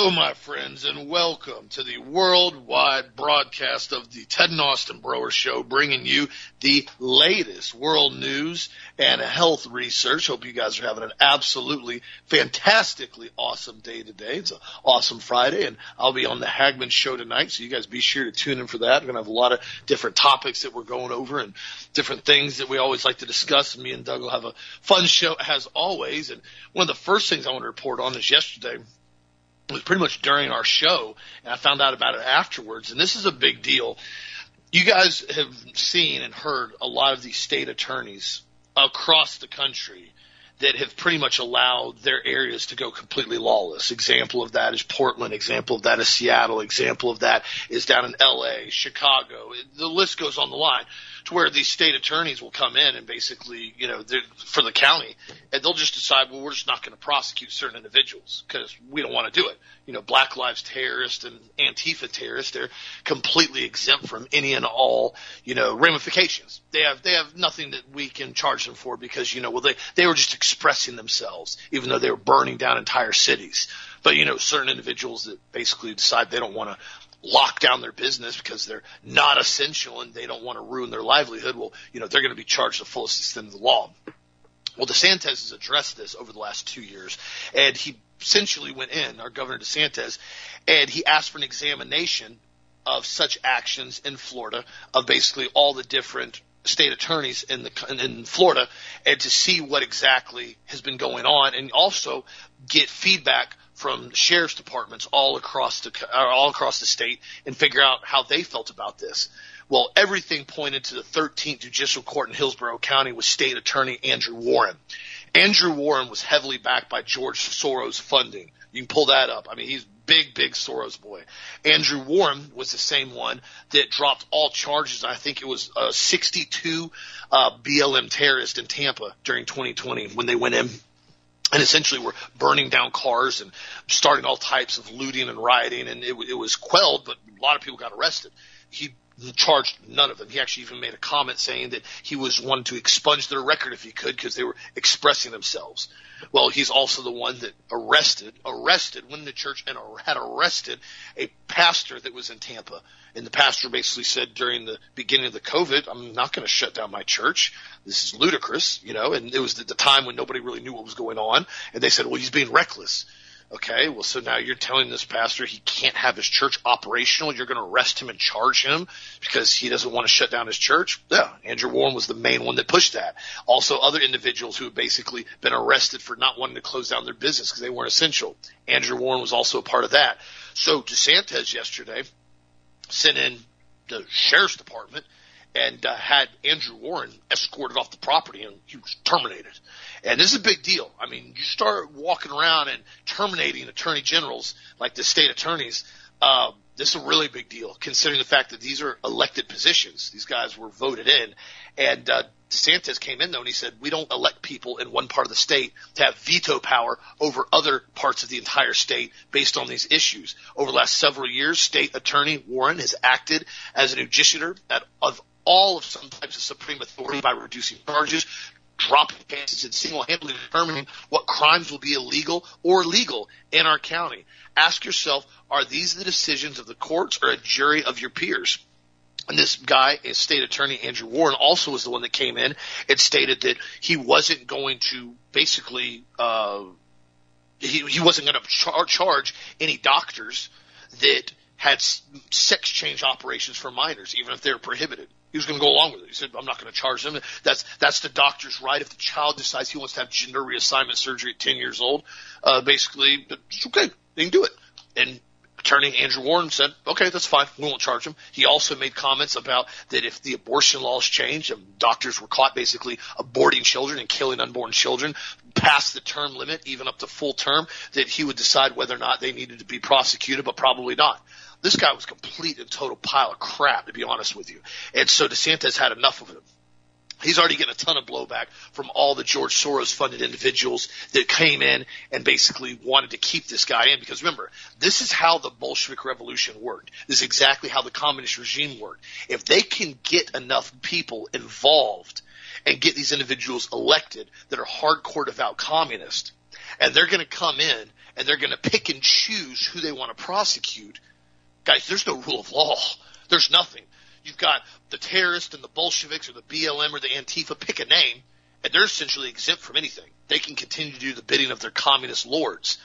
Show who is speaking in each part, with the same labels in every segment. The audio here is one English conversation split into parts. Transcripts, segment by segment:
Speaker 1: hello, my friends, and welcome to the worldwide broadcast of the Ted and Austin Broer Show, bringing you the latest world news and health research. Hope you guys are having an absolutely fantastically awesome day today. It's an awesome Friday, and I'll be on the Hagmann Show tonight, so you guys be sure to tune in for that. We're going to have a lot of different topics that we're going over and different things that we always like to discuss. Me and Doug will have a fun show as always. And one of the first things I want to report on is yesterday – was pretty much during our show, and I found out about it afterwards. And this is a big deal. You guys have seen and heard a lot of these state attorneys across the country that have pretty much allowed their areas to go completely lawless. Example of that is Portland. Example of that is Seattle. Example of that is down in L.A., Chicago. The list goes on the line to where these state attorneys will come in and basically, you know, for the county, and they'll just decide, well, we're just not going to prosecute certain individuals because we don't want to do it. You know, Black Lives terrorists and Antifa terrorists, they're completely exempt from any and all, you know, ramifications. They have they have nothing that we can charge them for because you know, well, they they were just expressing themselves, even though they were burning down entire cities. But you know, certain individuals that basically decide they don't want to lock down their business because they're not essential and they don't want to ruin their livelihood, well, you know, they're going to be charged the fullest extent of the law. Well, DeSantis has addressed this over the last two years, and he essentially went in, our Governor DeSantis, and he asked for an examination of such actions in Florida of basically all the different state attorneys in the in Florida and to see what exactly has been going on and also get feedback from sheriff's departments all across the uh, all across the state and figure out how they felt about this. Well, everything pointed to the 13th Judicial Court in Hillsborough County with State Attorney Andrew Warren. Andrew Warren was heavily backed by George Soros funding. You can pull that up. I mean, he's big, big Soros boy. Andrew Warren was the same one that dropped all charges. I think it was uh, 62 uh, BLM terrorists in Tampa during 2020 when they went in and essentially were burning down cars and starting all types of looting and rioting, and it, it was quelled, but a lot of people got arrested. He charged none of them. He actually even made a comment saying that he was one to expunge their record if he could because they were expressing themselves. Well, he's also the one that arrested, arrested, went the church and had arrested a pastor that was in Tampa. And the pastor basically said during the beginning of the COVID, I'm not going to shut down my church. This is ludicrous, you know, and it was at the time when nobody really knew what was going on. And they said, well, he's being reckless. Okay, well, so now you're telling this pastor he can't have his church operational. You're going to arrest him and charge him because he doesn't want to shut down his church. Yeah, Andrew Warren was the main one that pushed that. Also, other individuals who have basically been arrested for not wanting to close down their business because they weren't essential. Andrew Warren was also a part of that. So DeSantis yesterday sent in the sheriff's department and uh, had Andrew Warren escorted off the property and he was terminated. And this is a big deal. I mean, you start walking around and terminating attorney generals like the state attorneys. Uh, this is a really big deal considering the fact that these are elected positions. These guys were voted in. And uh, DeSantis came in though and he said, we don't elect people in one part of the state to have veto power over other parts of the entire state based on these issues. Over the last several years, state attorney Warren has acted as an adjudicator of all of some types of supreme authority by reducing charges, dropping cases and single-handedly determining what crimes will be illegal or legal in our county. Ask yourself, are these the decisions of the courts or a jury of your peers? And this guy, state attorney Andrew Warren, also was the one that came in and stated that he wasn't going to basically, uh, he, he wasn't going to char- charge any doctors that had sex change operations for minors, even if they're prohibited. He was going to go along with it. He said, "I'm not going to charge them. That's that's the doctor's right. If the child decides he wants to have gender reassignment surgery at 10 years old, uh, basically, it's okay. They can do it." And attorney Andrew Warren said, "Okay, that's fine. We won't charge him." He also made comments about that if the abortion laws changed and doctors were caught basically aborting children and killing unborn children past the term limit, even up to full term, that he would decide whether or not they needed to be prosecuted, but probably not. This guy was complete and total pile of crap, to be honest with you. And so DeSantis had enough of him. He's already getting a ton of blowback from all the George Soros funded individuals that came in and basically wanted to keep this guy in. Because remember, this is how the Bolshevik Revolution worked. This is exactly how the communist regime worked. If they can get enough people involved and get these individuals elected that are hardcore devout communists, and they're going to come in and they're going to pick and choose who they want to prosecute. Guys, there's no rule of law. There's nothing. You've got the terrorists and the Bolsheviks or the BLM or the Antifa, pick a name, and they're essentially exempt from anything. They can continue to do the bidding of their communist lords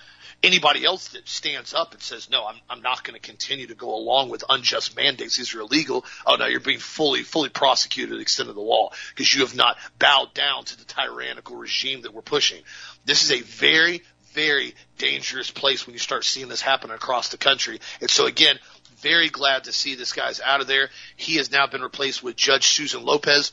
Speaker 1: anybody else that stands up and says, no, I'm, I'm not going to continue to go along with unjust mandates. These are illegal. Oh, no, you're being fully, fully prosecuted to the extent of the law because you have not bowed down to the tyrannical regime that we're pushing. This is a very, very dangerous place when you start seeing this happen across the country. And so again, very glad to see this guy's out of there. He has now been replaced with Judge Susan Lopez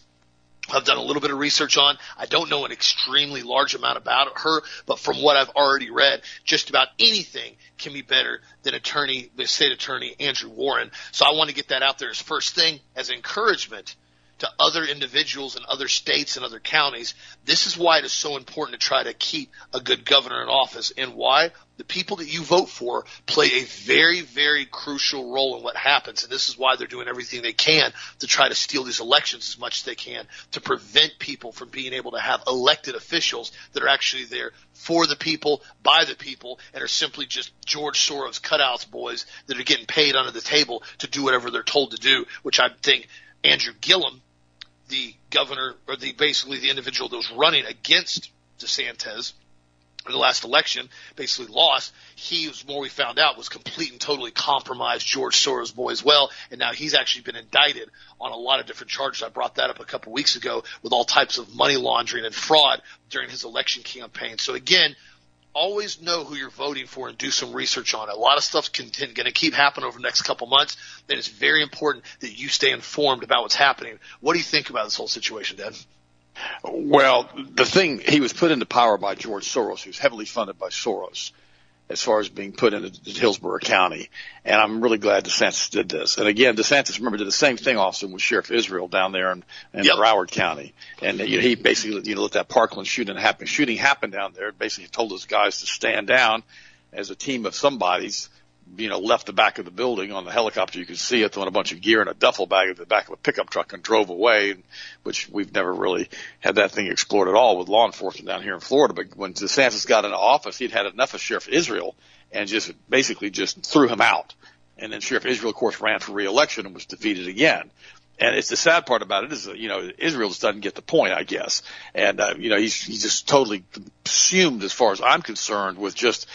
Speaker 1: I've done a little bit of research on. I don't know an extremely large amount about her, but from what I've already read, just about anything can be better than attorney, the state attorney Andrew Warren. So I want to get that out there as first thing as encouragement to other individuals in other states and other counties. This is why it is so important to try to keep a good governor in office and why the people that you vote for play a very, very crucial role in what happens. And this is why they're doing everything they can to try to steal these elections as much as they can to prevent people from being able to have elected officials that are actually there for the people, by the people, and are simply just George Soros cutouts boys that are getting paid under the table to do whatever they're told to do, which I think Andrew Gillum the governor or the basically the individual that was running against DeSantis in the last election, basically lost. He was more we found out was complete and totally compromised George Soros boy as well, and now he's actually been indicted on a lot of different charges. I brought that up a couple weeks ago with all types of money laundering and fraud during his election campaign. So again, always know who you're voting for and do some research on it. A lot of stuff's going to keep happening over the next couple months, and it's very important that you stay informed about what's happening. What do you think about this whole situation, Dad?
Speaker 2: Well, the thing he was put into power by George Soros, who's heavily funded by Soros as far as being put into Hillsborough County. And I'm really glad DeSantis did this. And again, DeSantis, remember, did the same thing also with Sheriff Israel down there in, in yep. Broward County. And you know, he basically, you know, let that Parkland shooting happen. Shooting happened down there. Basically told those guys to stand down as a team of somebody's you know, left the back of the building on the helicopter. You could see it throwing a bunch of gear in a duffel bag at the back of a pickup truck and drove away, which we've never really had that thing explored at all with law enforcement down here in Florida. But when DeSantis got into office, he'd had enough of Sheriff Israel and just basically just threw him out. And then Sheriff Israel, of course, ran for reelection and was defeated again. And it's the sad part about it is, that, you know, Israel just doesn't get the point, I guess. And, uh, you know, he's, he's just totally consumed as far as I'm concerned with just,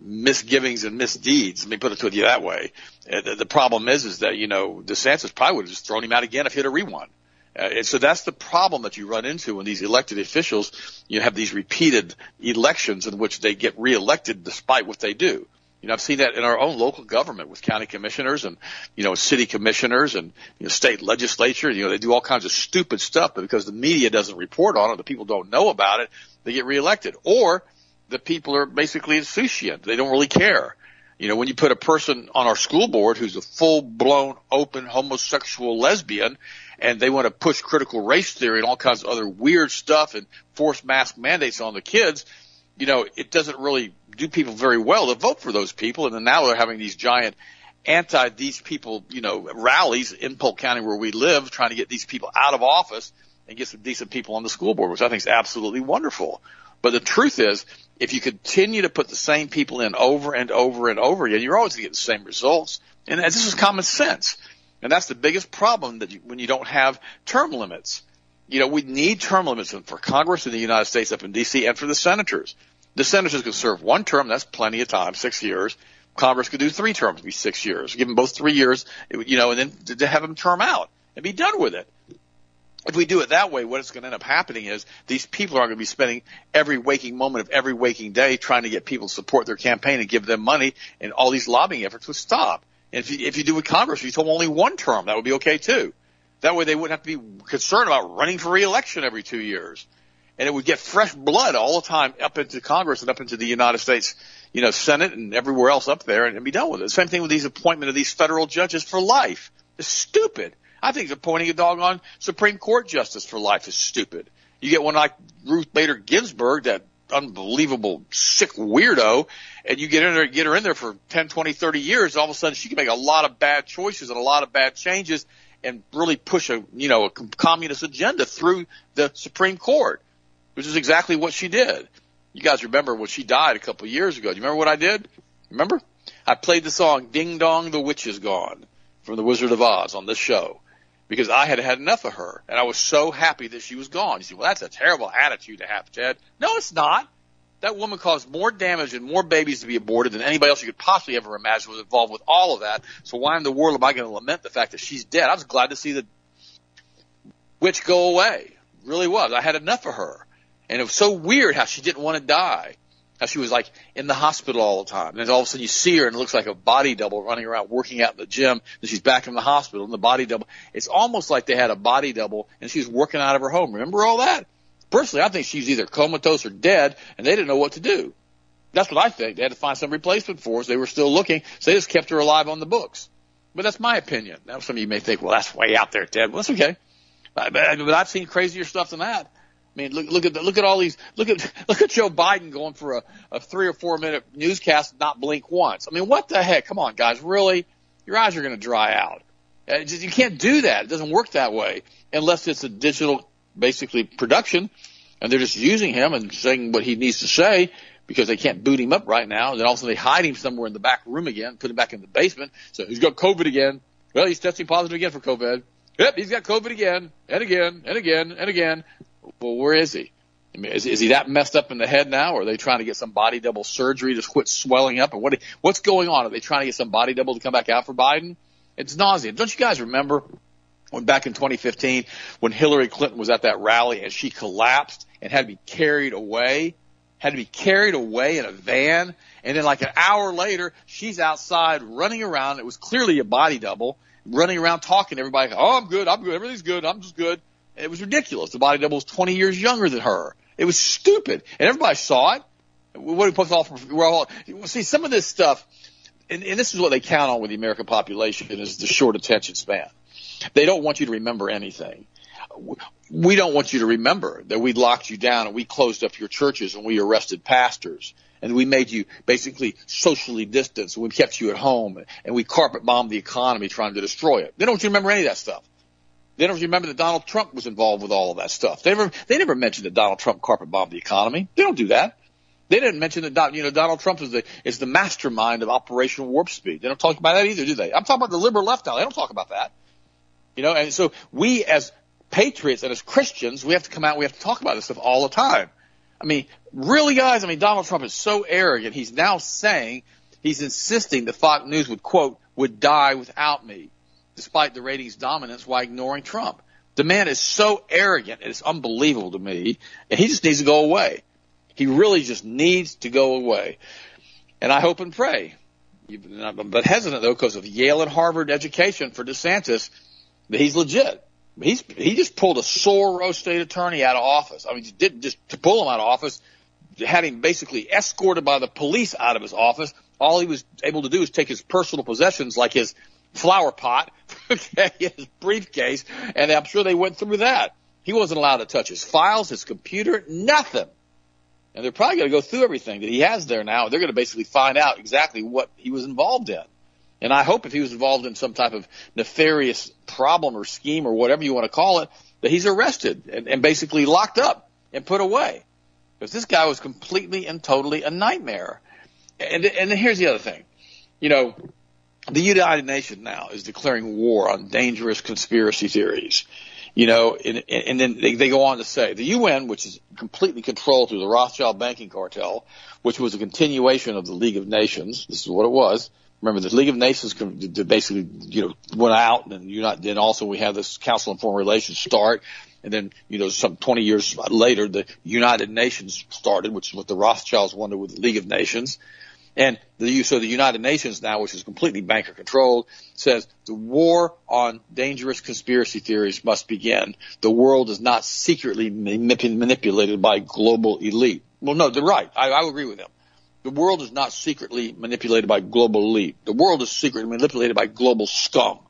Speaker 2: misgivings and misdeeds. Let me put it to you that way. Uh, the, the problem is, is that, you know, DeSantis probably would have just thrown him out again if he had a rewind. Uh, and so that's the problem that you run into when these elected officials, you have these repeated elections in which they get reelected despite what they do. You know, I've seen that in our own local government with county commissioners and, you know, city commissioners and, you know, state legislature. You know, they do all kinds of stupid stuff, but because the media doesn't report on it, the people don't know about it, they get reelected. Or the people are basically insouciant. They don't really care. You know, when you put a person on our school board who's a full blown open homosexual lesbian and they want to push critical race theory and all kinds of other weird stuff and force mask mandates on the kids, you know, it doesn't really do people very well to vote for those people. And then now they're having these giant anti these people, you know, rallies in Polk County where we live, trying to get these people out of office and get some decent people on the school board, which I think is absolutely wonderful. But the truth is, if you continue to put the same people in over and over and over again, you're always going to get the same results. And this is common sense. And that's the biggest problem that you, when you don't have term limits. You know, we need term limits for Congress in the United States up in D.C. and for the senators. The senators can serve one term. That's plenty of time, six years. Congress could do three terms, be six years. Give them both three years, you know, and then to have them term out and be done with it if we do it that way, what is going to end up happening is these people are going to be spending every waking moment of every waking day trying to get people to support their campaign and give them money, and all these lobbying efforts would stop. And if you, if you do with Congress, if you told them only one term, that would be okay too. That way they wouldn't have to be concerned about running for reelection every two years. And it would get fresh blood all the time up into Congress and up into the United States, you know, Senate and everywhere else up there and, and be done with it. Same thing with these appointment of these federal judges for life. It's stupid. I think appointing a doggone Supreme Court justice for life is stupid. You get one like Ruth Bader Ginsburg, that unbelievable sick weirdo, and you get in there, get her in there for 10, 20, 30 years, all of a sudden she can make a lot of bad choices and a lot of bad changes and really push a, you know, a communist agenda through the Supreme Court, which is exactly what she did. You guys remember when she died a couple of years ago? Do you remember what I did? Remember? I played the song Ding Dong the Witch is Gone from The Wizard of Oz on this show because I had had enough of her and I was so happy that she was gone. You see, well, that's a terrible attitude to have, Ted. No, it's not. That woman caused more damage and more babies to be aborted than anybody else you could possibly ever imagine was involved with all of that. So why in the world am I going to lament the fact that she's dead? I was glad to see the witch go away. Really was. I had enough of her. And it was so weird how she didn't want to die. How she was like in the hospital all the time. And then all of a sudden you see her and it looks like a body double running around working out in the gym. And she's back in the hospital and the body double. It's almost like they had a body double and she's working out of her home. Remember all that? Personally, I think she's either comatose or dead, and they didn't know what to do. That's what I think. They had to find some replacement for us. They were still looking, so they just kept her alive on the books. But that's my opinion. Now, some of you may think, well, that's way out there, Ted. Well, that's okay. But I've seen crazier stuff than that. I mean, look, look at the, look at all these. Look at look at Joe Biden going for a, a three or four minute newscast, not blink once. I mean, what the heck? Come on, guys, really? Your eyes are going to dry out. Uh, just, you can't do that. It doesn't work that way unless it's a digital, basically production and they're just using him and saying what he needs to say because they can't boot him up right now. And then all of a sudden they hide him somewhere in the back room again, put him back in the basement. So he's got COVID again. Well, he's testing positive again for COVID. Yep, he's got COVID again and again and again and again. Well, where is he? I mean, is, is he that messed up in the head now, or are they trying to get some body double surgery to quit swelling up, or what? What's going on? Are they trying to get some body double to come back out for Biden? It's nauseating. Don't you guys remember when back in 2015 when Hillary Clinton was at that rally and she collapsed and had to be carried away, had to be carried away in a van. And then like an hour later, she's outside running around. It was clearly a body double running around talking to everybody. Oh, I'm good. I'm good. Everything's good. I'm just good. It was ridiculous. The body double was 20 years younger than her. It was stupid. And everybody saw it. What we put off? We're all, see, some of this stuff, and, and this is what they count on with the American population is the short attention span. They don't want you to remember anything. We don't want you to remember that we locked you down and we closed up your churches and we arrested pastors and we made you basically socially distanced and we kept you at home and we carpet bombed the economy trying to destroy it. They don't want you to remember any of that stuff. They don't remember that Donald Trump was involved with all of that stuff. They never, they never mentioned that Donald Trump carpet bombed the economy. They don't do that. They didn't mention that you know Donald Trump is the is the mastermind of Operation Warp Speed. They don't talk about that either, do they? I'm talking about the liberal left now. They don't talk about that. You know, and so we as patriots and as Christians, we have to come out, we have to talk about this stuff all the time. I mean, really guys, I mean, Donald Trump is so arrogant. He's now saying, he's insisting that Fox News would quote, would die without me, despite the ratings dominance while ignoring Trump. The man is so arrogant. It's unbelievable to me. And he just needs to go away. He really just needs to go away. And I hope and pray. But hesitant though because of Yale and Harvard education for DeSantis he's legit. He's he just pulled a Soros state attorney out of office. I mean, did just to pull him out of office, had him basically escorted by the police out of his office. All he was able to do is take his personal possessions, like his flower pot, okay, his briefcase, and I'm sure they went through that. He wasn't allowed to touch his files, his computer, nothing. And they're probably going to go through everything that he has there now. They're going to basically find out exactly what he was involved in. And I hope if he was involved in some type of nefarious problem or scheme or whatever you want to call it, that he's arrested and, and basically locked up and put away. Because this guy was completely and totally a nightmare. And, and here's the other thing. You know, the United Nations now is declaring war on dangerous conspiracy theories. You know, and, and then they, they go on to say the UN, which is completely controlled through the Rothschild banking cartel, which was a continuation of the League of Nations. This is what it was remember the League of Nations basically, you know, went out and you not, then also we have this Council on Foreign Relations start. And then, you know, some 20 years later, the United Nations started, which is what the Rothschilds wanted with the League of Nations. And the, so the United Nations now, which is completely banker controlled, says the war on dangerous conspiracy theories must begin. The world is not secretly manipulated by global elite. Well, no, they're right. I, I agree with them. The world is not secretly manipulated by global elite. The world is secretly manipulated by global scum.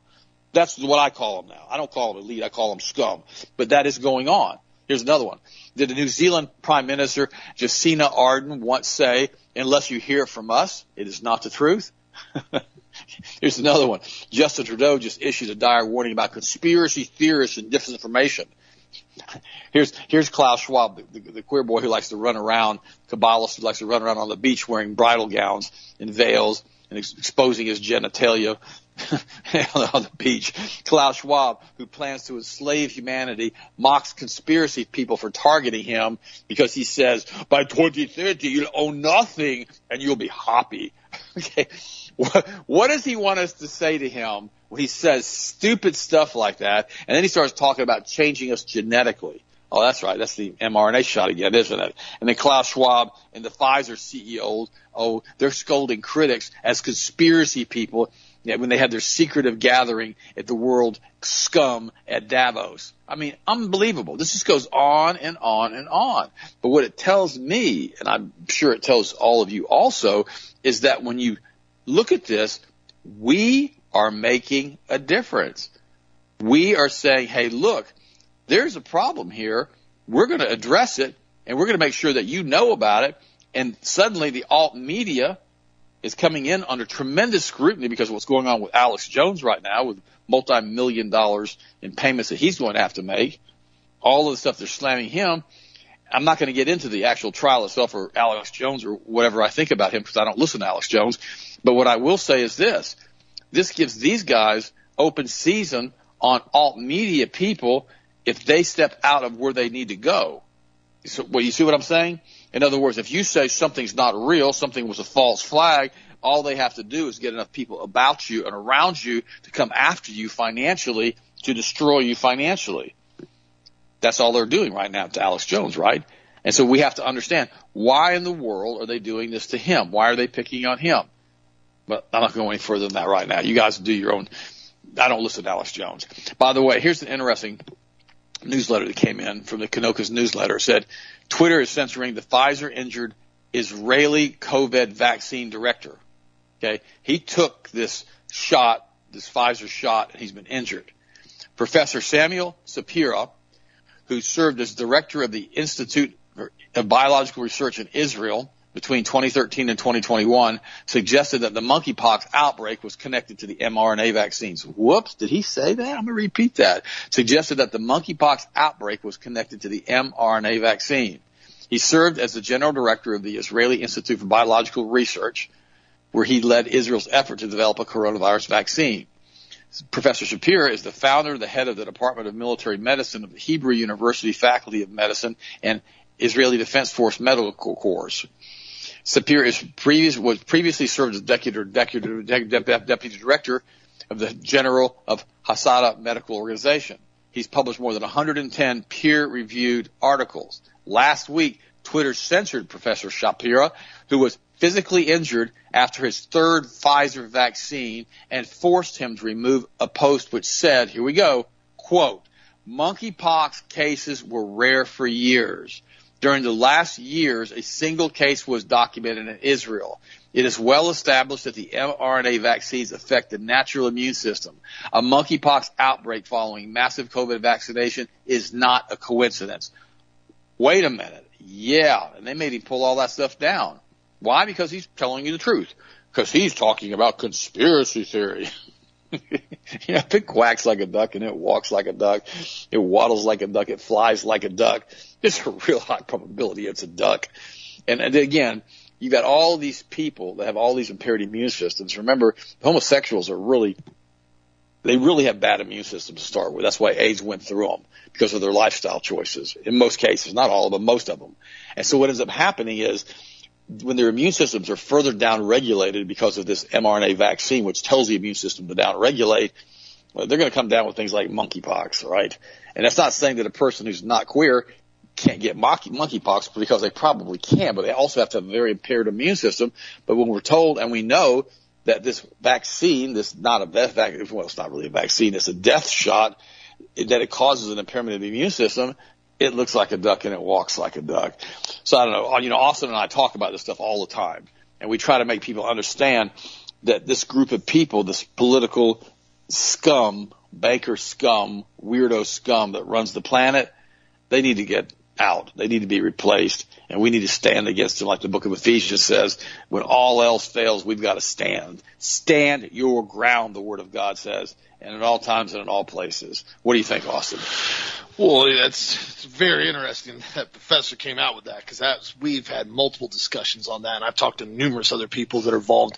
Speaker 2: That's what I call them now. I don't call them elite. I call them scum. But that is going on. Here's another one. Did the New Zealand Prime Minister Jacinda Ardern once say, unless you hear from us, it is not the truth? Here's another one. Justin Trudeau just issued a dire warning about conspiracy theorists and disinformation. here's here's Klaus Schwab, the, the, the queer boy who likes to run around, Kabbalist who likes to run around on the beach wearing bridal gowns and veils and ex- exposing his genitalia on the beach. Klaus Schwab, who plans to enslave humanity, mocks conspiracy people for targeting him because he says, by 2030, you'll own nothing and you'll be happy. okay. What, what does he want us to say to him when he says stupid stuff like that? And then he starts talking about changing us genetically. Oh, that's right. That's the mRNA shot again, isn't it? And then Klaus Schwab and the Pfizer CEO, oh, they're scolding critics as conspiracy people when they had their secretive gathering at the World Scum at Davos. I mean, unbelievable. This just goes on and on and on. But what it tells me, and I'm sure it tells all of you also, is that when you look at this, we are making a difference. We are saying, hey, look, there's a problem here. We're going to address it and we're going to make sure that you know about it. And suddenly the alt media is coming in under tremendous scrutiny because of what's going on with Alex Jones right now with multi-million dollars in payments that he's going to have to make. All of the stuff they're slamming him. I'm not going to get into the actual trial itself or Alex Jones or whatever I think about him because I don't listen to Alex Jones. But what I will say is this. This gives these guys open season on alt media people if they step out of where they need to go. So, well, you see what I'm saying? In other words, if you say something's not real, something was a false flag, all they have to do is get enough people about you and around you to come after you financially to destroy you financially. That's all they're doing right now to Alex Jones, right? And so we have to understand why in the world are they doing this to him? Why are they picking on him? But I'm not going any further than that right now. You guys do your own. I don't listen to Alex Jones. By the way, here's an interesting newsletter that came in from the Kanekoa's newsletter. It said Twitter is censoring the Pfizer injured Israeli COVID vaccine director. Okay. He took this shot, this Pfizer shot, and he's been injured. Professor Samuel Shapira, who served as director of the Institute of Biological Research in Israel, between 2013 and 2021 suggested that the monkeypox outbreak was connected to the mRNA vaccines. Whoops, did he say that? I'm going to repeat that. Suggested that the monkeypox outbreak was connected to the mRNA vaccine. He served as the general director of the Israeli Institute for Biological Research, where he led Israel's effort to develop a coronavirus vaccine. Professor Shapira is the founder, the head of the Department of Military Medicine of the Hebrew University Faculty of Medicine and Israeli Defense Force Medical Corps. Sapir is previous, was previously served as deputy, deputy, deputy director of the General of Hadassah Medical Organization. He's published more than 110 peer-reviewed articles. Last week, Twitter censored Professor Shapira, who was physically injured after his third Pfizer vaccine and forced him to remove a post which said, here we go, quote, monkeypox cases were rare for years. During the last years, a single case was documented in Israel. It is well established that the mRNA vaccines affect the natural immune system. A monkeypox outbreak following massive COVID vaccination is not a coincidence. Wait a minute. Yeah. And they made him pull all that stuff down. Why? Because he's telling you the truth. Because he's talking about conspiracy theory. you know, if it quacks like a duck and it walks like a duck, it waddles like a duck, it flies like a duck, there's a real high probability it's a duck. And, and again, you've got all these people that have all these impaired immune systems. Remember, homosexuals are really, they really have bad immune systems to start with. That's why AIDS went through them because of their lifestyle choices. In most cases, not all of them, most of them. And so what ends up happening is when their immune systems are further down regulated because of this mRNA vaccine, which tells the immune system to down regulate, well, they're going to come down with things like monkeypox, right? And that's not saying that a person who's not queer can't get monkey, monkeypox because they probably can, but they also have to have a very impaired immune system. But when we're told and we know that this vaccine, this not a vaccine, well, it's not really a vaccine, it's a death shot, that it causes an impairment of the immune system, it looks like a duck and it walks like a duck. So I don't know. Uh, you know, Austin and I talk about this stuff all the time, and we try to make people understand that this group of people, this political scum, banker scum, weirdo scum that runs the planet, they need to get out. They need to be replaced. and we need to stand against them, like the book of Ephesians says. When all else fails, we've got to stand. Stand your ground, the Word of God says, and at all times and in all places. What do you think, Austin?
Speaker 1: Well, that's it's very interesting that Professor came out with that because that's we've had multiple discussions on that, and I've talked to numerous other people that are involved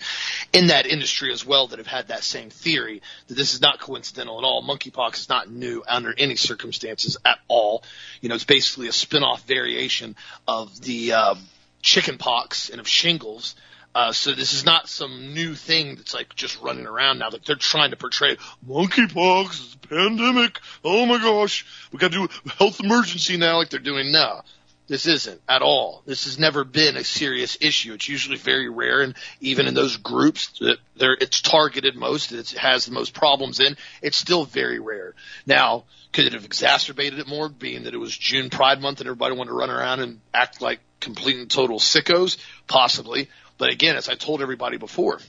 Speaker 1: in that industry as well that have had that same theory that this is not coincidental at all. Monkeypox is not new under any circumstances at all. You know, it's basically a spin-off variation of the uh, chicken pox and of shingles uh, so this is not some new thing that's like just running around now. Like they're trying to portray monkeypox pandemic. Oh my gosh, we got to do health emergency now. Like they're doing now. This isn't at all. This has never been a serious issue. It's usually very rare, and even in those groups that they're, it's targeted most, it has the most problems in, it's still very rare. Now, could it have exacerbated it more, being that it was June Pride Month and everybody wanted to run around and act like complete and total sickos? Possibly. But again, as I told everybody before,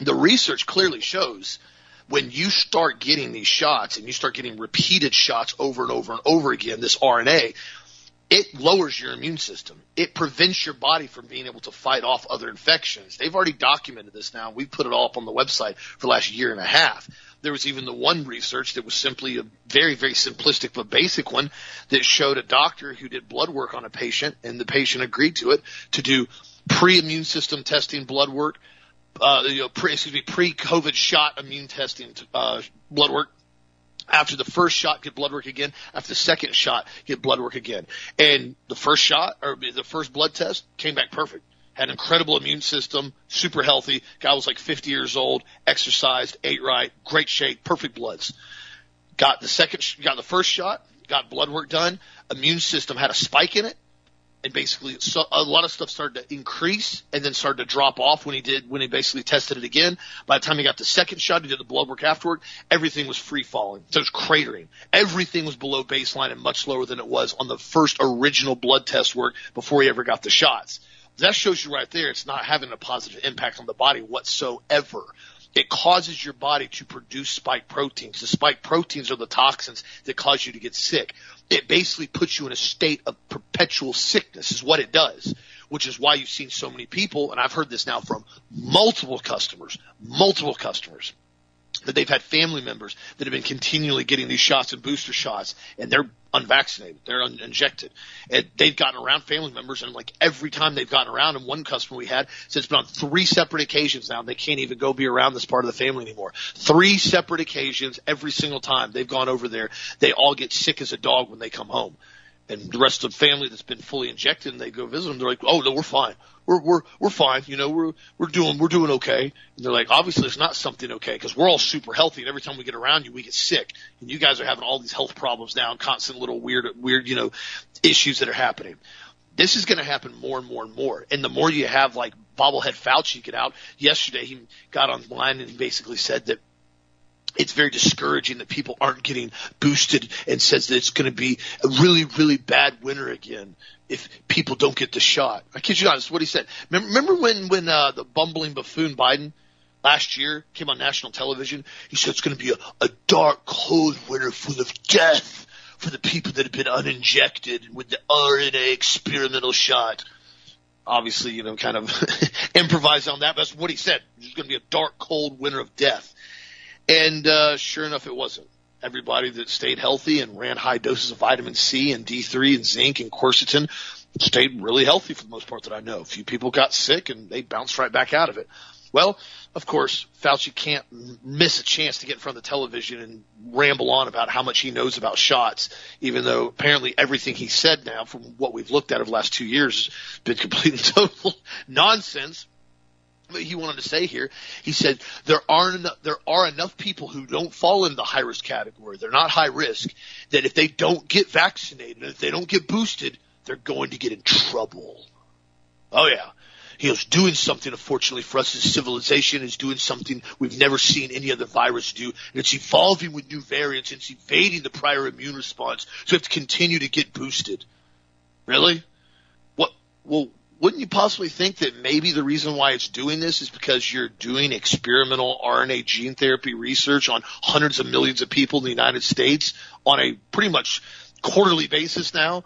Speaker 1: the research clearly shows when you start getting these shots and you start getting repeated shots over and over and over again, this RNA, it lowers your immune system. It prevents your body from being able to fight off other infections. They've already documented this now. We put it all up on the website for the last year and a half. There was even the one research that was simply a very, very simplistic but basic one that showed a doctor who did blood work on a patient and the patient agreed to it to do pre-immune system testing blood work, uh, you know, pre, excuse me, pre-COVID shot immune testing, uh, blood work. After the first shot, get blood work again. After the second shot, get blood work again. And the first shot or the first blood test came back perfect. Had an incredible immune system, super healthy. Guy was like 50 years old, exercised, ate right, great shape, perfect bloods. Got the second, got the first shot, got blood work done. Immune system had a spike in it and basically so a lot of stuff started to increase and then started to drop off when he did when he basically tested it again. By the time he got the second shot, he did the blood work afterward. Everything was free falling, so it was cratering. Everything was below baseline and much lower than it was on the first original blood test work before he ever got the shots. That shows you right there, it's not having a positive impact on the body whatsoever it causes your body to produce spike proteins. The spike proteins are the toxins that cause you to get sick it basically puts you in a state of perpetual sickness is what it does, which is why you've seen so many people, and I've heard this now from multiple customers, multiple customers, that they've had family members that have been continually getting these shots and booster shots, and they're unvaccinated, they're uninjected, and they've gotten around family members, and like every time they've gotten around, and one customer we had said it's been on three separate occasions now, they can't even go be around this part of the family anymore. Three separate occasions, every single time they've gone over there, they all get sick as a dog when they come home and the rest of the family that's been fully injected and they go visit them, they're like, oh no, we're fine. We're, we're, we're fine. You know, we're, we're doing, we're doing okay. And they're like, obviously it's not something okay because we're all super healthy and every time we get around you, we get sick and you guys are having all these health problems now and constant little weird, weird, you know, issues that are happening. This is going to happen more and more and more. And the more you have like bobblehead Fauci get out yesterday, he got online and basically said that it's very discouraging that people aren't getting boosted and says that it's going to be a really, really bad winter again if people don't get the shot. I kid you not, that's what he said. Remember, when, when, uh, the bumbling buffoon Biden last year came on national television? He said it's going to be a, a dark, cold winter full of death for the people that have been uninjected with the RNA experimental shot obviously, you know, kind of improvise on that. But that's what he said. It's going to be a dark, cold winter of death. And uh, sure enough, it wasn't. Everybody that stayed healthy and ran high doses of vitamin C and D3 and zinc and quercetin stayed really healthy for the most part that I know. A few people got sick and they bounced right back out of it. Well, of course, Fauci can't miss a chance to get in front of the television and ramble on about how much he knows about shots, even though apparently everything he said now, from what we've looked at over the last two years, has been complete and total nonsense he wanted to say here. He said there are enough, there are enough people who don't fall in the high risk category. They're not high risk. That if they don't get vaccinated, if they don't get boosted, they're going to get in trouble. Oh yeah. He was doing something, unfortunately, for us as civilization is doing something we've never seen any other virus do. And it's evolving with new variants. It's evading the prior immune response. So we have to continue to get boosted. Really? What, well, wouldn't you possibly think that maybe the reason why it's doing this is because you're doing experimental RNA gene therapy research on hundreds of millions of people in the United States on a pretty much quarterly basis now?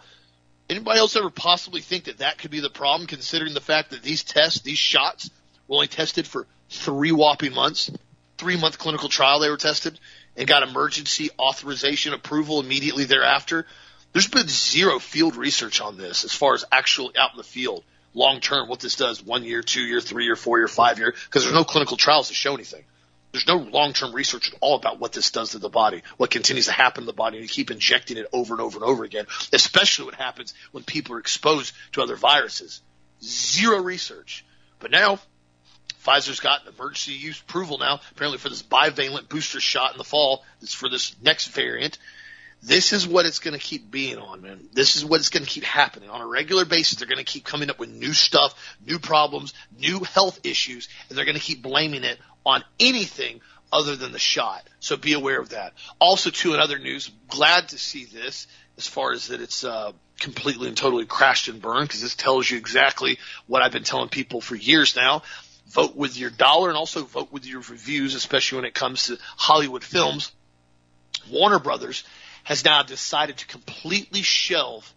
Speaker 1: Anybody else ever possibly think that that could be the problem, considering the fact that these tests, these shots, were only tested for three whopping months, three month clinical trial they were tested, and got emergency authorization approval immediately thereafter. There's been zero field research on this as far as actually out in the field, long term, what this does, one year, two year, three year, four year, five year, because there's no clinical trials to show anything. There's no long-term research at all about what this does to the body, what continues to happen to the body, and you keep injecting it over and over and over again, especially what happens when people are exposed to other viruses. Zero research. But now, Pfizer's got an emergency use approval now, apparently for this bivalent booster shot in the fall. It's for this next variant. This is what it's going to keep being on, man. This is what it's going to keep happening on a regular basis. They're going to keep coming up with new stuff, new problems, new health issues, and they're going to keep blaming it on anything other than the shot. So be aware of that. Also, too, in other news, glad to see this as far as that it's uh, completely and totally crashed and burned because this tells you exactly what I've been telling people for years now. Vote with your dollar and also vote with your reviews, especially when it comes to Hollywood films. Warner Brothers has now decided to completely shelve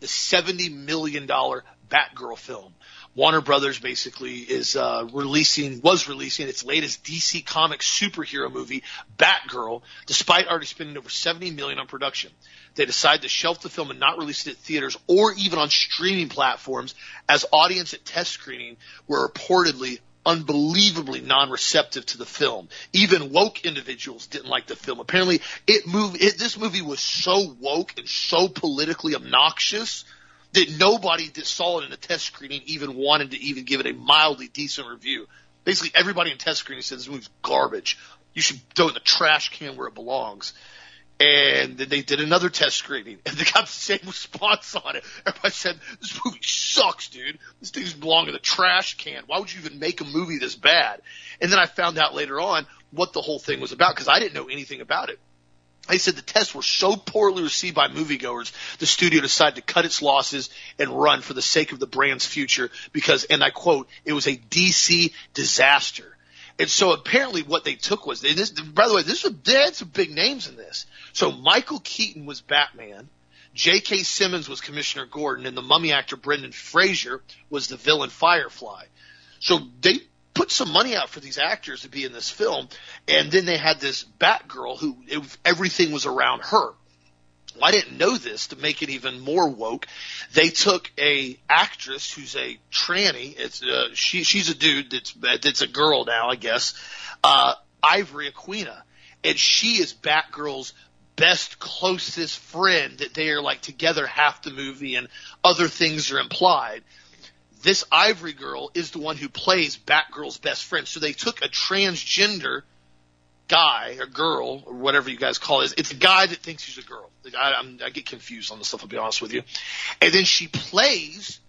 Speaker 1: the $70 million Batgirl film. Warner Brothers basically is uh, releasing was releasing its latest DC Comics superhero movie, Batgirl, despite already spending over 70 million on production. They decided to shelf the film and not release it at theaters or even on streaming platforms, as audience at test screening were reportedly unbelievably non-receptive to the film. Even woke individuals didn't like the film. Apparently, it moved. It, this movie was so woke and so politically obnoxious that nobody that saw it in a test screening even wanted to even give it a mildly decent review. Basically, everybody in test screening said this movie's garbage. You should throw it in the trash can where it belongs. And then they did another test screening, and they got the same response on it. Everybody said, "This movie sucks, dude. This thing's belong in the trash can. Why would you even make a movie this bad?" And then I found out later on what the whole thing was about because I didn't know anything about it. They said the tests were so poorly received by moviegoers, the studio decided to cut its losses and run for the sake of the brand's future because, and I quote, it was a DC disaster. And so apparently what they took was, this, by the way, this was, they had some big names in this. So Michael Keaton was Batman. J.K. Simmons was Commissioner Gordon and the mummy actor Brendan Fraser was the villain Firefly. So they put some money out for these actors to be in this film, and then they had this Batgirl who it, everything was around her. I didn't know this to make it even more woke. They took a actress who's a tranny. It's uh, she she's a dude that's that's a girl now, I guess. Uh, Ivory Aquino, and she is Batgirl's best closest friend that they are like together half the movie and other things are implied this Ivory Girl is the one who plays Batgirl's best friend. So they took a transgender guy or girl or whatever you guys call it. It's a guy that thinks he's a girl. I, I get confused on this stuff. I'll be honest with you. And then she plays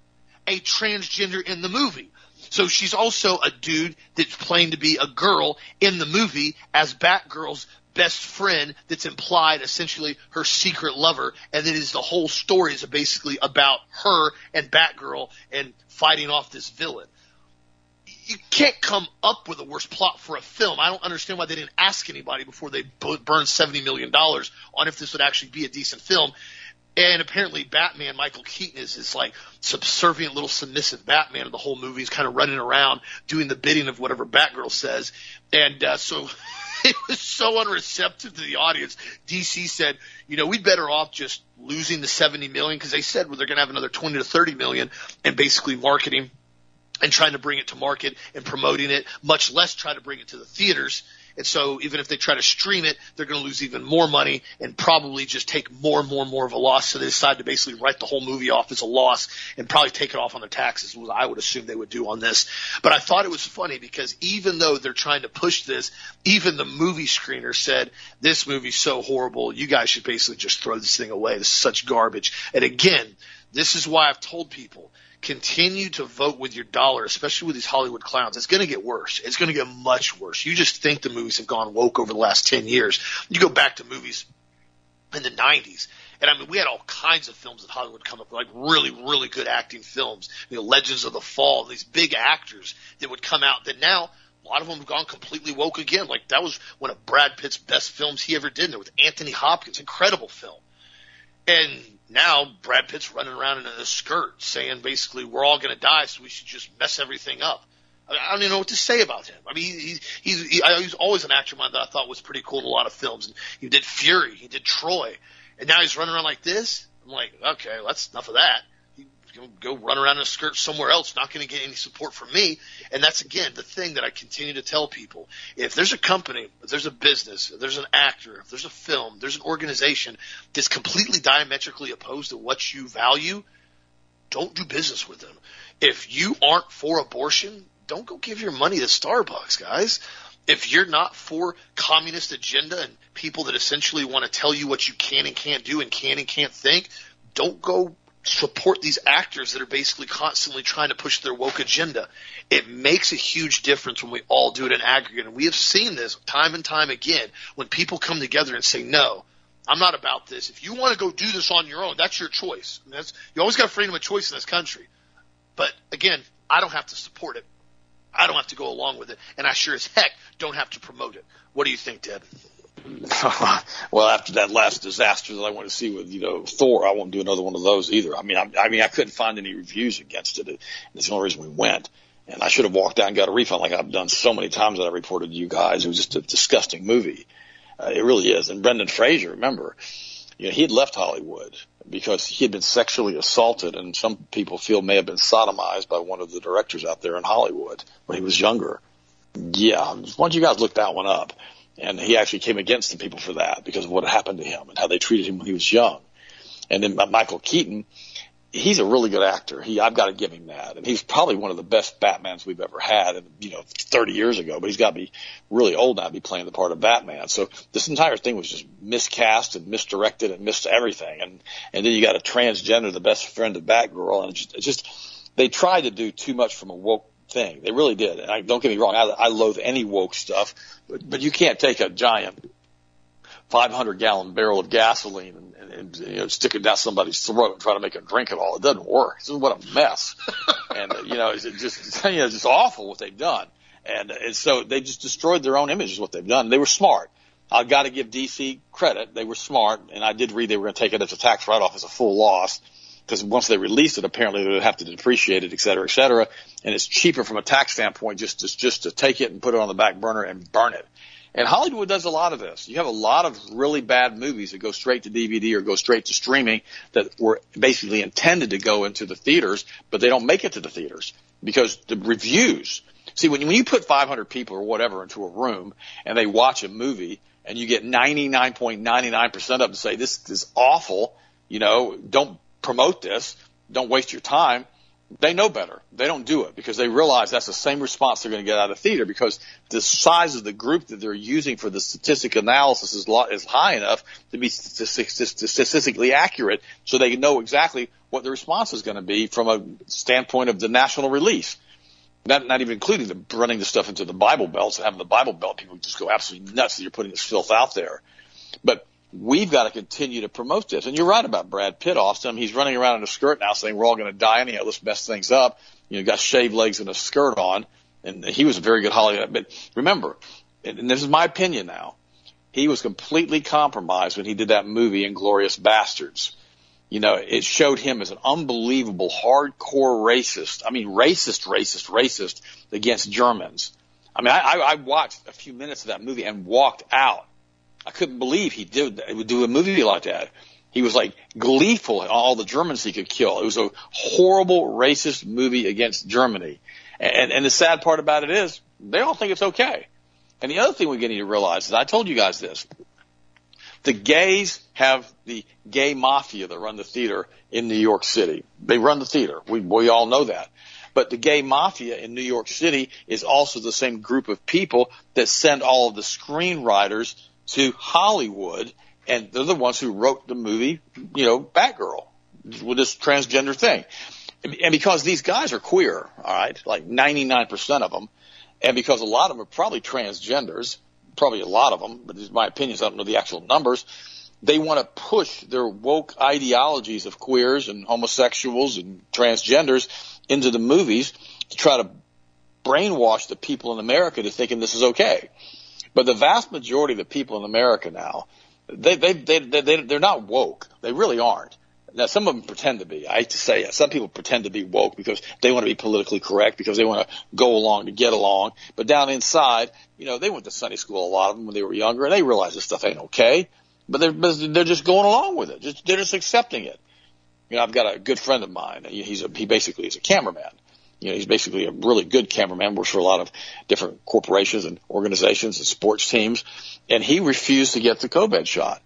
Speaker 1: a transgender in the movie. So she's also a dude that's playing to be a girl in the movie as Batgirl's best friend that's implied essentially her secret lover and then is the whole story is basically about her and Batgirl and fighting off this villain. You can't come up with a worse plot for a film. I don't understand why they didn't ask anybody before they burned $70 million on if this would actually be a decent film. And apparently Batman, Michael Keaton is this like subservient little submissive Batman of the whole movie. He's kind of running around doing the bidding of whatever Batgirl says. And, uh, so it was so unreceptive to the audience. DC said, you know, we'd better off just losing the 70 million because they said well, they're going to have another 20 to 30 million and basically marketing and trying to bring it to market and promoting it, much less try to bring it to the theaters and so even if they try to stream it, they're going to lose even more money and probably just take more and more and more of a loss. So they decide to basically write the whole movie off as a loss and probably take it off on their taxes, was I would assume they would do on this. But I thought it was funny because even though they're trying to push this, even the movie screener said, this movie's so horrible, you guys should basically just throw this thing away. This is such garbage. And again, this is why I've told people continue to vote with your dollar, especially with these Hollywood clowns. It's going to get worse. It's going to get much worse. You just think the movies have gone woke over the last 10 years. You go back to movies in the 90s. And I mean, we had all kinds of films that Hollywood come up with, like really, really good acting films. You know, Legends of the Fall, these big actors that would come out that now a lot of them have gone completely woke again. Like that was one of Brad Pitt's best films he ever did. There with Anthony Hopkins, incredible film. And now Brad Pitt's running around in a skirt saying basically we're all going to die, so we should just mess everything up. I don't even know what to say about him. I mean, he, he's he, he's always an actor mine that I thought was pretty cool in a lot of films. And he did Fury, he did Troy, and now he's running around like this. I'm like, okay, that's enough of that. Go run around in a skirt somewhere else, not going to get any support from me. And that's again the thing that I continue to tell people: if there's a company, if there's a business, if there's an actor, if there's a film, there's an organization that's completely diametrically opposed to what you value, don't do business with them. If you aren't for abortion, don't go give your money to Starbucks, guys. If you're not for communist agenda and people that essentially want to tell you what you can and can't do and can and can't think, don't go support these actors that are basically constantly trying to push their woke agenda. It makes a huge difference when we all do it in aggregate. And we have seen this time and time again when people come together and say, no, I'm not about this. If you want to go do this on your own, that's your choice. That's, you always got freedom of choice in this country. But again, I don't have to support it. I don't have to go along with it, and I sure as heck don't have to promote it. What do you think, Ted?
Speaker 2: well, after that last disaster that I went to see with you know Thor, I won't do another one of those either. I mean, I, I mean, I couldn't find any reviews against it. It's the only reason we went, and I should have walked out and got a refund like I've done so many times that I reported to you guys. It was just a disgusting movie. Uh, it really is. And Brendan Fraser, remember, you know, he had left Hollywood because he had been sexually assaulted, and some people feel may have been sodomized by one of the directors out there in Hollywood when he was younger. Yeah, why don't you guys look that one up? And he actually came against the people for that because of what happened to him and how they treated him when he was young. And then Michael Keaton, he's a really good actor. He, I've got to give him that. And he's probably one of the best Batmans we've ever had. And, you know, 30 years ago, but he's got to be really old now to be playing the part of Batman. So this entire thing was just miscast and misdirected and missed everything. And, and then you got a transgender, the best friend of Batgirl. And it's just, it's just they tried to do too much from a woke thing. They really did. And I, don't get me wrong. I, I loathe any woke stuff, but, but you can't take a giant 500 gallon barrel of gasoline and and you know, stick it down somebody's throat and try to make them drink it all. It doesn't work. This is what a mess. and uh, you know, it's just you know, it's just awful what they've done. And, and so they just destroyed their own image is what they've done. They were smart. I've got to give DC credit. They were smart, and I did read they were going to take it as a tax write-off as a full loss because once they release it, apparently they would have to depreciate it, et cetera, et cetera. And it's cheaper from a tax standpoint just to, just to take it and put it on the back burner and burn it. And Hollywood does a lot of this. You have a lot of really bad movies that go straight to DVD or go straight to streaming that were basically intended to go into the theaters, but they don't make it to the theaters because the reviews. See, when you, when you put 500 people or whatever into a room and they watch a movie and you get 99.99% of them say this is awful, you know, don't promote this, don't waste your time they know better. They don't do it because they realize that's the same response they're going to get out of theater because the size of the group that they're using for the statistic analysis is, is high enough to be statistically accurate so they know exactly what the response is going to be from a standpoint of the national release. Not, not even including the running the stuff into the Bible belts and having the Bible belt people just go absolutely nuts that you're putting this filth out there. But we've got to continue to promote this. And you're right about Brad Pitt, Austin. He's running around in a skirt now saying we're all going to die anyhow. Let's mess things up. You know, got shaved legs and a skirt on. And he was a very good Hollywood. But remember, and this is my opinion now, he was completely compromised when he did that movie Inglourious Basterds. You know, it showed him as an unbelievable hardcore racist. I mean, racist, racist, racist against Germans. I mean, I, I watched a few minutes of that movie and walked out I couldn't believe he did would do a movie like that. He was like gleeful at all the Germans he could kill. It was a horrible racist movie against Germany. And, and the sad part about it is they all think it's okay. And the other thing we need to realize is I told you guys this. The gays have the gay mafia that run the theater in New York City. They run the theater. We, we all know that. But the gay mafia in New York City is also the same group of people that send all of the screenwriters to Hollywood, and they're the ones who wrote the movie, you know, Batgirl with this transgender thing. And because these guys are queer, all right, like 99% of them, and because a lot of them are probably transgenders, probably a lot of them, but these are my opinions, I don't know the actual numbers, they want to push their woke ideologies of queers and homosexuals and transgenders into the movies to try to brainwash the people in America to thinking this is okay. But the vast majority of the people in America now, they, they, they, they, they they're not woke. They really aren't. Now, some of them pretend to be. I hate to say it. Some people pretend to be woke because they want to be politically correct, because they want to go along to get along. But down inside, you know, they went to Sunday school, a lot of them, when they were younger, and they realize this stuff ain't okay. But they're, they're just going along with it. Just, they're just accepting it. You know, I've got a good friend of mine. He's a, he basically is a cameraman. You know, he's basically a really good cameraman, works for a lot of different corporations and organizations and sports teams. And he refused to get the COVID shot.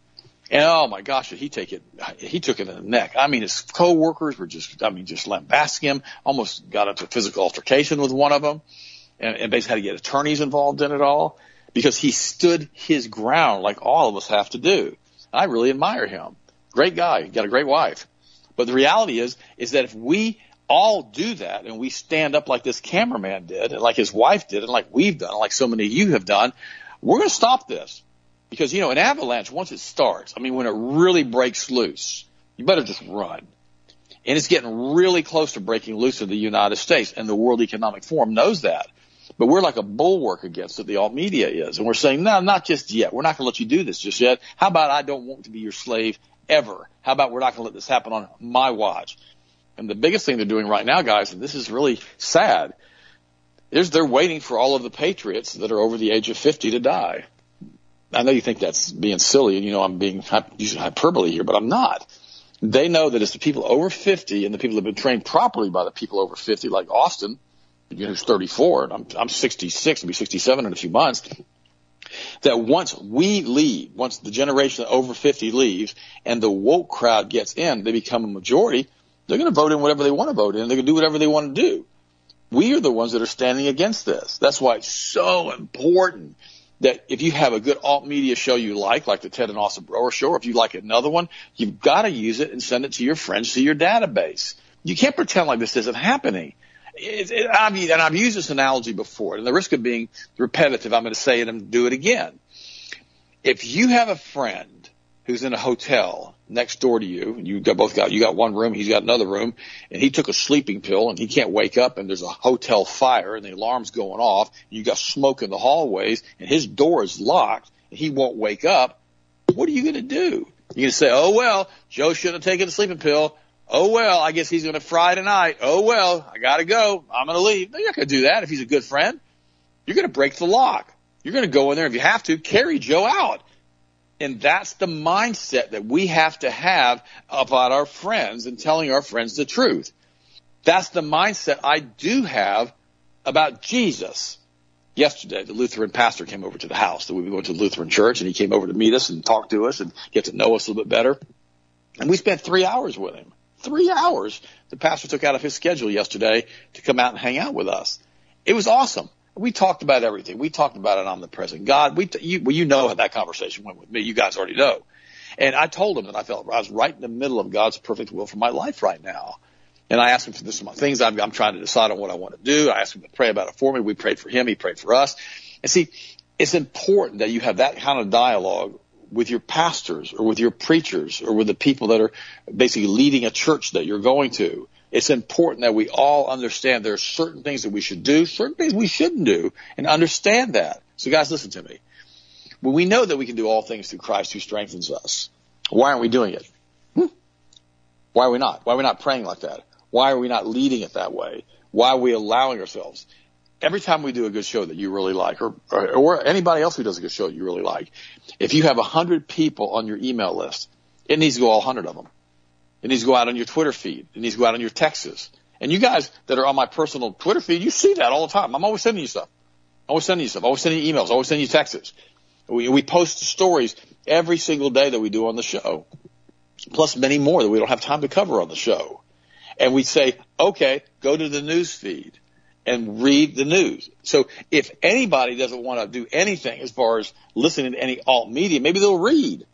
Speaker 2: And oh my gosh, did he take it? He took it in the neck. I mean, his coworkers were just, I mean, just lambasting him. Almost got into a physical altercation with one of them, and, and basically had to get attorneys involved in it all because he stood his ground like all of us have to do. I really admire him. Great guy, got a great wife. But the reality is, is that if we all do that and we stand up like this cameraman did, and like his wife did, and like we've done, like so many of you have done, we're going to stop this. Because, you know, an avalanche, once it starts, I mean, when it really breaks loose, you better just run. And it's getting really close to breaking loose in the United States, and the World Economic Forum knows that. But we're like a bulwark against it, the alt media is. And we're saying, no, not just yet. We're not going to let you do this just yet. How about I don't want to be your slave ever? How about we're not going to let this happen on my watch? And the biggest thing they're doing right now, guys, and this is really sad, is they're waiting for all of the patriots that are over the age of 50 to die. I know you think that's being silly, and you know I'm being using hyperbole here, but I'm not. They know that it's the people over 50 and the people that have been trained properly by the people over 50, like Austin, who's 34, and I'm, I'm 66, I'll be 67 in a few months, that once we leave, once the generation over 50 leaves and the woke crowd gets in, they become a majority, they're going to vote in whatever they want to vote in. They're going to do whatever they want to do. We are the ones that are standing against this. That's why it's so important that if you have a good alt media show you like, like the Ted and Austin Broer show, or if you like another one, you've got to use it and send it to your friends to your database. You can't pretend like this isn't happening. It, it, I've, and I've used this analogy before, and the risk of being repetitive, I'm going to say it and do it again. If you have a friend who's in a hotel next door to you, and you got both got you got one room, he's got another room, and he took a sleeping pill and he can't wake up, and there's a hotel fire and the alarm's going off, and you got smoke in the hallways, and his door is locked, and he won't wake up. What are you going to do? You're going to say, "Oh well, Joe shouldn't have taken the sleeping pill. Oh well, I guess he's going to fry tonight. Oh well, I got to go. I'm going to leave." No, you're not going to do that if he's a good friend. You're going to break the lock. You're going to go in there if you have to, carry Joe out. And that's the mindset that we have to have about our friends and telling our friends the truth. That's the mindset I do have about Jesus. Yesterday, the Lutheran pastor came over to the house that we were going to the Lutheran church and he came over to meet us and talk to us and get to know us a little bit better. And we spent three hours with him. Three hours the pastor took out of his schedule yesterday to come out and hang out with us. It was awesome we talked about everything. We talked about it on the present God. We, t- you, well, you know how that conversation went with me. You guys already know. And I told him that I felt I was right in the middle of God's perfect will for my life right now. And I asked him for this my things I'm, I'm trying to decide on what I want to do. I asked him to pray about it for me. We prayed for him. He prayed for us. And see, it's important that you have that kind of dialogue with your pastors or with your preachers or with the people that are basically leading a church that you're going to it's important that we all understand there are certain things that we should do, certain things we shouldn't do, and understand that. So guys, listen to me. When we know that we can do all things through Christ who strengthens us, why aren't we doing it? Hmm? Why are we not? Why are we not praying like that? Why are we not leading it that way? Why are we allowing ourselves? Every time we do a good show that you really like, or, or, or anybody else who does a good show that you really like, if you have a hundred people on your email list, it needs to go all hundred of them. It needs to go out on your Twitter feed. It needs to go out on your texts. And you guys that are on my personal Twitter feed, you see that all the time. I'm always sending you stuff. I'm always sending you stuff. I'm always sending you emails. I'm always sending you texts. We, we post stories every single day that we do on the show, plus many more that we don't have time to cover on the show. And we say, okay, go to the news feed and read the news. So if anybody doesn't want to do anything as far as listening to any alt media, maybe they'll read.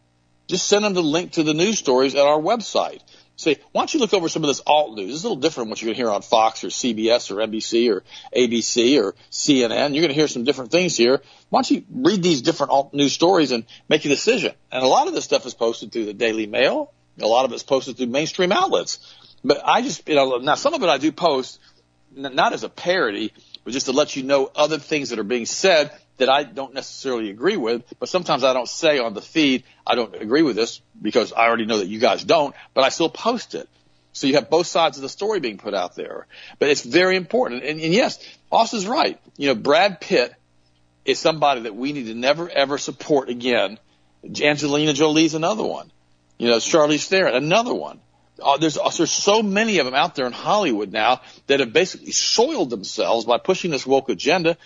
Speaker 2: Just send them the link to the news stories at our website. Say, why don't you look over some of this alt news? It's a little different what you're going to hear on Fox or CBS or NBC or ABC or CNN. You're going to hear some different things here. Why don't you read these different alt news stories and make a decision? And a lot of this stuff is posted through the Daily Mail. A lot of it's posted through mainstream outlets. But I just, you know, now some of it I do post not as a parody, but just to let you know other things that are being said that I don't necessarily agree with, but sometimes I don't say on the feed, I don't agree with this because I already know that you guys don't, but I still post it. So you have both sides of the story being put out there. But it's very important. And, and yes, Austin's right. You know, Brad Pitt is somebody that we need to never ever support again. Angelina Jolie's another one. You know, Charlize Theron, another one. Uh, there's uh, there's so many of them out there in Hollywood now that have basically soiled themselves by pushing this woke agenda.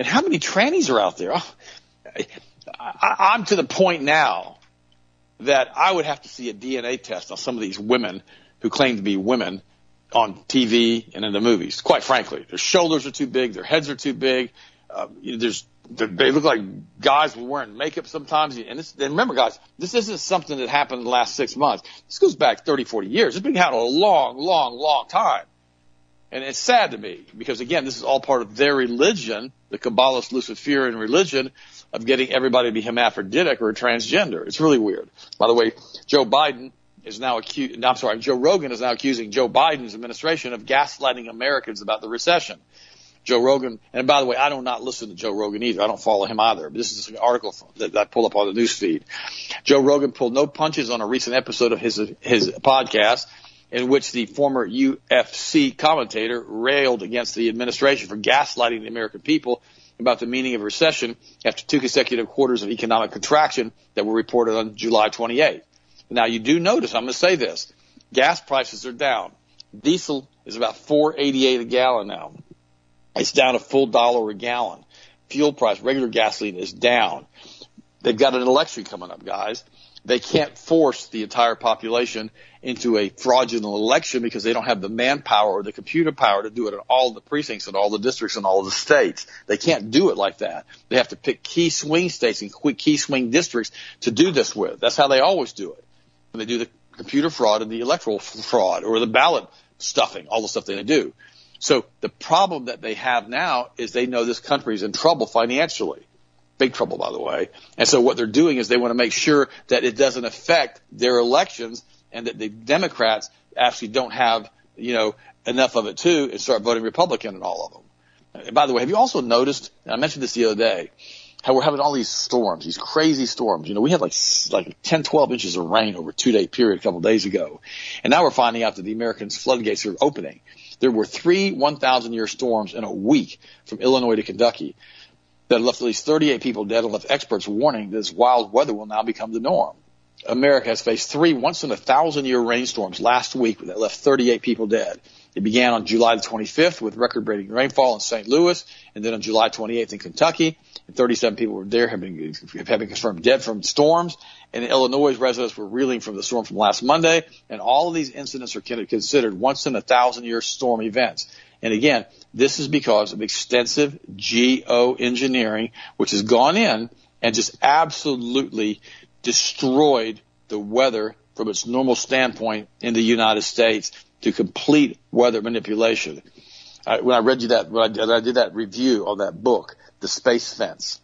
Speaker 2: And how many trannies are out there? Oh, I, I'm to the point now that I would have to see a DNA test on some of these women who claim to be women on TV and in the movies. Quite frankly, their shoulders are too big, their heads are too big. Uh, you know, there's they look like guys wearing makeup sometimes. And, this, and remember, guys, this isn't something that happened in the last six months. This goes back 30, 40 years. It's been happening a long, long, long time. And it's sad to me because again, this is all part of their religion, the Kabbalist Luciferian religion of getting everybody to be hermaphroditic or transgender. It's really weird. By the way, Joe Biden is now accused, I'm sorry, Joe Rogan is now accusing Joe Biden's administration of gaslighting Americans about the recession. Joe Rogan. And by the way, I do not listen to Joe Rogan either. I don't follow him either. But this is an article that I pulled up on the news feed. Joe Rogan pulled no punches on a recent episode of his his podcast in which the former UFC commentator railed against the administration for gaslighting the American people about the meaning of recession after two consecutive quarters of economic contraction that were reported on July 28th. Now you do notice, I'm going to say this, gas prices are down. Diesel is about 488 a gallon now. It's down a full dollar a gallon. Fuel price, regular gasoline is down. They've got an election coming up, guys. They can't force the entire population into a fraudulent election because they don't have the manpower or the computer power to do it in all the precincts and all the districts and all the states. They can't do it like that. They have to pick key swing states and key swing districts to do this with. That's how they always do it. They do the computer fraud and the electoral fraud or the ballot stuffing, all the stuff that they do. So the problem that they have now is they know this country is in trouble financially. Big trouble, by the way. And so what they're doing is they want to make sure that it doesn't affect their elections and that the Democrats actually don't have, you know, enough of it too and start voting Republican in all of them. And by the way, have you also noticed, and I mentioned this the other day, how we're having all these storms, these crazy storms. You know, we had like, like 10, 12 inches of rain over a two day period a couple of days ago. And now we're finding out that the Americans floodgates are opening. There were three 1,000 year storms in a week from Illinois to Kentucky that left at least 38 people dead and left experts warning this wild weather will now become the norm. America has faced three once in a thousand year rainstorms last week that left 38 people dead. It began on July the 25th with record breaking rainfall in St. Louis, and then on July 28th in Kentucky. And 37 people were there have been, have been confirmed dead from storms. And Illinois, residents were reeling from the storm from last Monday. And all of these incidents are considered once in a thousand year storm events. And again, this is because of extensive geoengineering, which has gone in and just absolutely destroyed the weather from its normal standpoint in the United States to complete weather manipulation. When I read you that, when I, I did that review on that book, The Space Fence,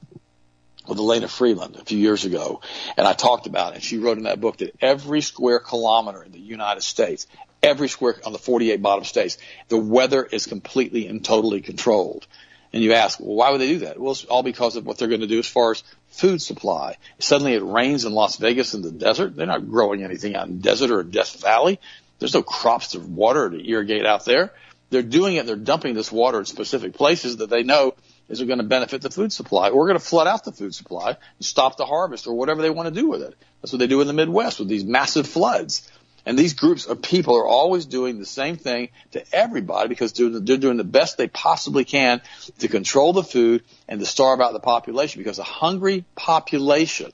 Speaker 2: with Elana Freeland a few years ago, and I talked about it. And she wrote in that book that every square kilometer in the United States, every square on the 48 bottom states, the weather is completely and totally controlled. And you ask, well, why would they do that? Well, it's all because of what they're going to do as far as food supply. Suddenly it rains in Las Vegas in the desert. They're not growing anything out in desert or Death Valley. There's no crops to water to irrigate out there. They're doing it. They're dumping this water in specific places that they know is going to benefit the food supply. Or going to flood out the food supply and stop the harvest or whatever they want to do with it. That's what they do in the Midwest with these massive floods. And these groups of people are always doing the same thing to everybody because they're, doing the best they possibly can to control the food and to starve out the population because a hungry population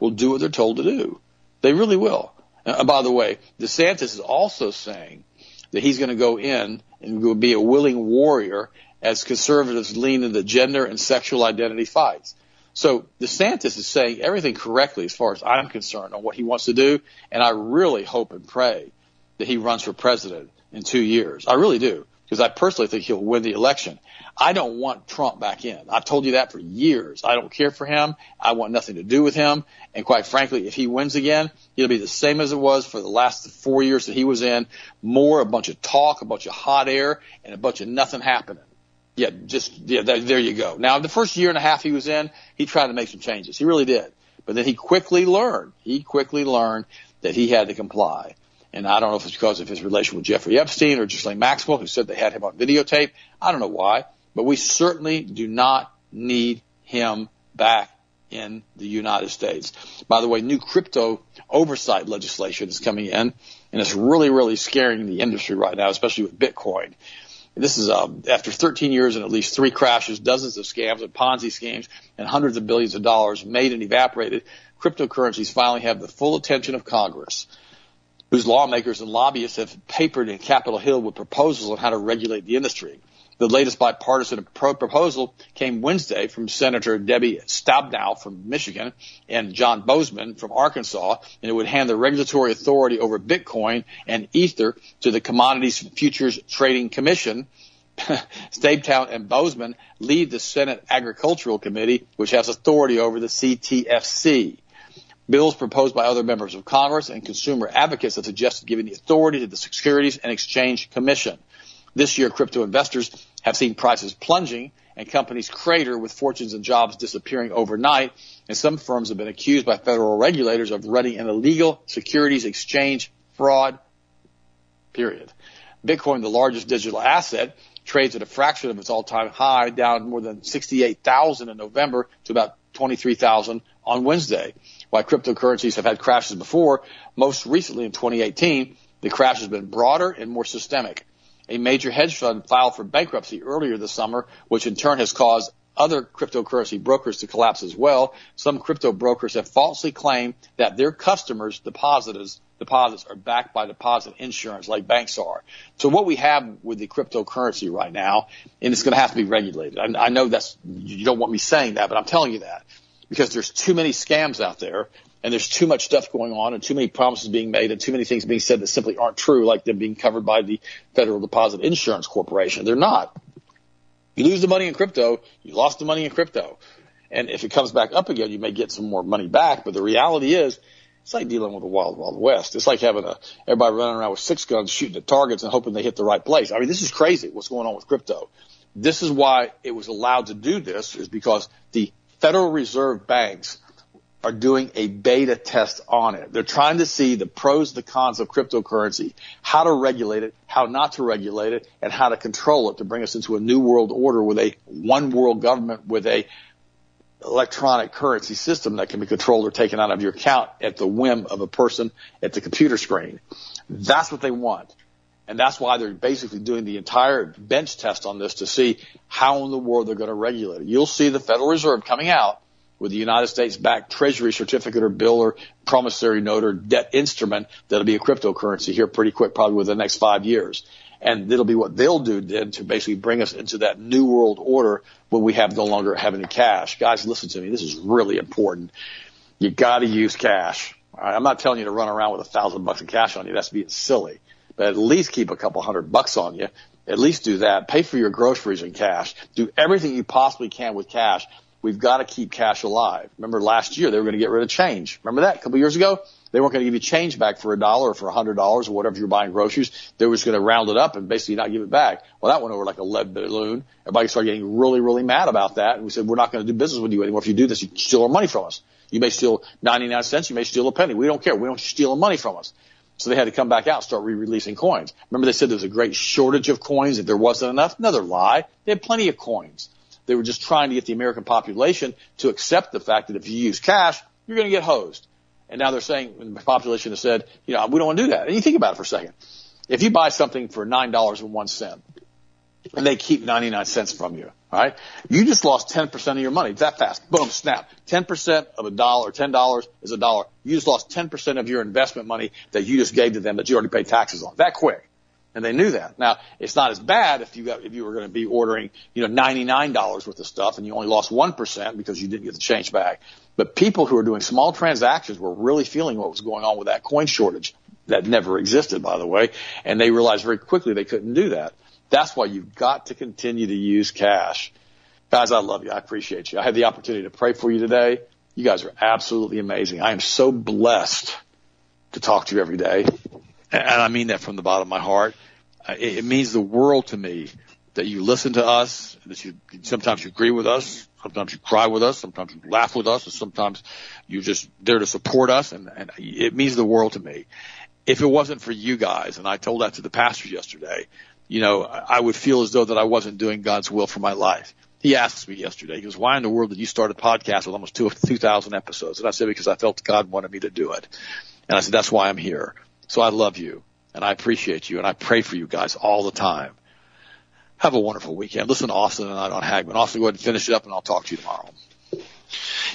Speaker 2: will do what they're told to do. They really will. Uh, by the way, DeSantis is also saying that he's going to go in and be a willing warrior as conservatives lean into gender and sexual identity fights. So DeSantis is saying everything correctly as far as I'm concerned on what he wants to do, and I really hope and pray that he runs for president in two years. I really do because I personally think he'll win the election. I don't want Trump back in. I've told you that for years. I don't care for him. I want nothing to do with him. And quite frankly, if he wins again, it'll be the same as it was for the last four years that he was in. More a bunch of talk, a bunch of hot air, and a bunch of nothing happening. Yeah, just yeah, there you go. Now, the first year and a half he was in, he tried to make some changes. He really did. But then he quickly learned. He quickly learned that he had to comply. And I don't know if it's because of his relation with Jeffrey Epstein or Ghislaine Maxwell, who said they had him on videotape. I don't know why, but we certainly do not need him back in the United States. By the way, new crypto oversight legislation is coming in, and it's really, really scaring the industry right now, especially with Bitcoin. This is uh, after 13 years and at least three crashes, dozens of scams and Ponzi schemes, and hundreds of billions of dollars made and evaporated. Cryptocurrencies finally have the full attention of Congress, whose lawmakers and lobbyists have papered in Capitol Hill with proposals on how to regulate the industry. The latest bipartisan proposal came Wednesday from Senator Debbie Stabenow from Michigan and John Boozman from Arkansas, and it would hand the regulatory authority over Bitcoin and Ether to the Commodities Futures Trading Commission. Stabenow and Boozman lead the Senate Agricultural Committee, which has authority over the CTFC. Bills proposed by other members of Congress and consumer advocates have suggested giving the authority to the Securities and Exchange Commission. This year, crypto investors have seen prices plunging and companies crater with fortunes and jobs disappearing overnight. And some firms have been accused by federal regulators of running an illegal securities exchange fraud. Period. Bitcoin, the largest digital asset, trades at a fraction of its all-time high, down more than 68,000 in November to about 23,000 on Wednesday. While cryptocurrencies have had crashes before, most recently in 2018, the crash has been broader and more systemic. A major hedge fund filed for bankruptcy earlier this summer, which in turn has caused other cryptocurrency brokers to collapse as well. Some crypto brokers have falsely claimed that their customers' deposits deposits are backed by deposit insurance like banks are. So what we have with the cryptocurrency right now, and it's going to have to be regulated. I, I know that's, you don't want me saying that, but I'm telling you that because there's too many scams out there and there's too much stuff going on and too many promises being made and too many things being said that simply aren't true, like them being covered by the Federal Deposit Insurance Corporation. They're not. You lose the money in crypto, you lost the money in crypto. And if it comes back up again, you may get some more money back. But the reality is, it's like dealing with the wild, wild west. It's like having a, everybody running around with six guns shooting at targets and hoping they hit the right place. I mean, this is crazy what's going on with crypto. This is why it was allowed to do this is because the Federal Reserve banks are doing a beta test on it. They're trying to see the pros, the cons of cryptocurrency, how to regulate it, how not to regulate it, and how to control it to bring us into a new world order with a one world government with a electronic currency system that can be controlled or taken out of your account at the whim of a person at the computer screen. That's what they want. And that's why they're basically doing the entire bench test on this to see how in the world they're going to regulate it. You'll see the Federal Reserve coming out with the United States backed treasury certificate or bill or promissory note or debt instrument that'll be a cryptocurrency here pretty quick, probably within the next five years. And it'll be what they'll do then to basically bring us into that new world order when we have no longer have any cash. Guys, listen to me. This is really important. You got to use cash. Right? I'm not telling you to run around with a thousand bucks of cash on you. That's being silly. But at least keep a couple hundred bucks on you. At least do that. Pay for your groceries in cash. Do everything you possibly can with cash We've got to keep cash alive. Remember last year they were going to get rid of change. Remember that a couple years ago? They weren't going to give you change back for a dollar or for a hundred dollars or whatever you're buying groceries. They were just going to round it up and basically not give it back. Well, that went over like a lead balloon. Everybody started getting really, really mad about that. And we said, we're not going to do business with you anymore. If you do this, you steal our money from us. You may steal 99 cents. You may steal a penny. We don't care. We don't steal money from us. So they had to come back out and start re-releasing coins. Remember they said there was a great shortage of coins, that there wasn't enough? Another lie. They had plenty of coins. They were just trying to get the American population to accept the fact that if you use cash, you're going to get hosed. And now they're saying, the population has said, you know, we don't want to do that. And you think about it for a second. If you buy something for $9.01 and they keep 99 cents from you, all right, you just lost 10% of your money. That fast. Boom, snap. 10% of a dollar, $10 is a dollar. You just lost 10% of your investment money that you just gave to them that you already paid taxes on. That quick and they knew that. Now, it's not as bad if you got, if you were going to be ordering, you know, $99 worth of stuff and you only lost 1% because you didn't get the change back. But people who are doing small transactions were really feeling what was going on with that coin shortage that never existed, by the way, and they realized very quickly they couldn't do that. That's why you've got to continue to use cash. Guys, I love you. I appreciate you. I had the opportunity to pray for you today. You guys are absolutely amazing. I am so blessed to talk to you every day and I mean that from the bottom of my heart. Uh, it, means the world to me that you listen to us, that you sometimes you agree with us, sometimes you cry with us, sometimes you laugh with us, and sometimes you're just there to support us, and, and it means the world to me. If it wasn't for you guys, and I told that to the pastors yesterday, you know, I would feel as though that I wasn't doing God's will for my life. He asked me yesterday, he goes, why in the world did you start a podcast with almost 2,000 episodes? And I said, because I felt God wanted me to do it. And I said, that's why I'm here. So I love you and I appreciate you and I pray for you guys all the time. Have a wonderful weekend. Listen to Austin and I on Hagmann. Austin, go ahead and finish it up and I'll talk to you tomorrow.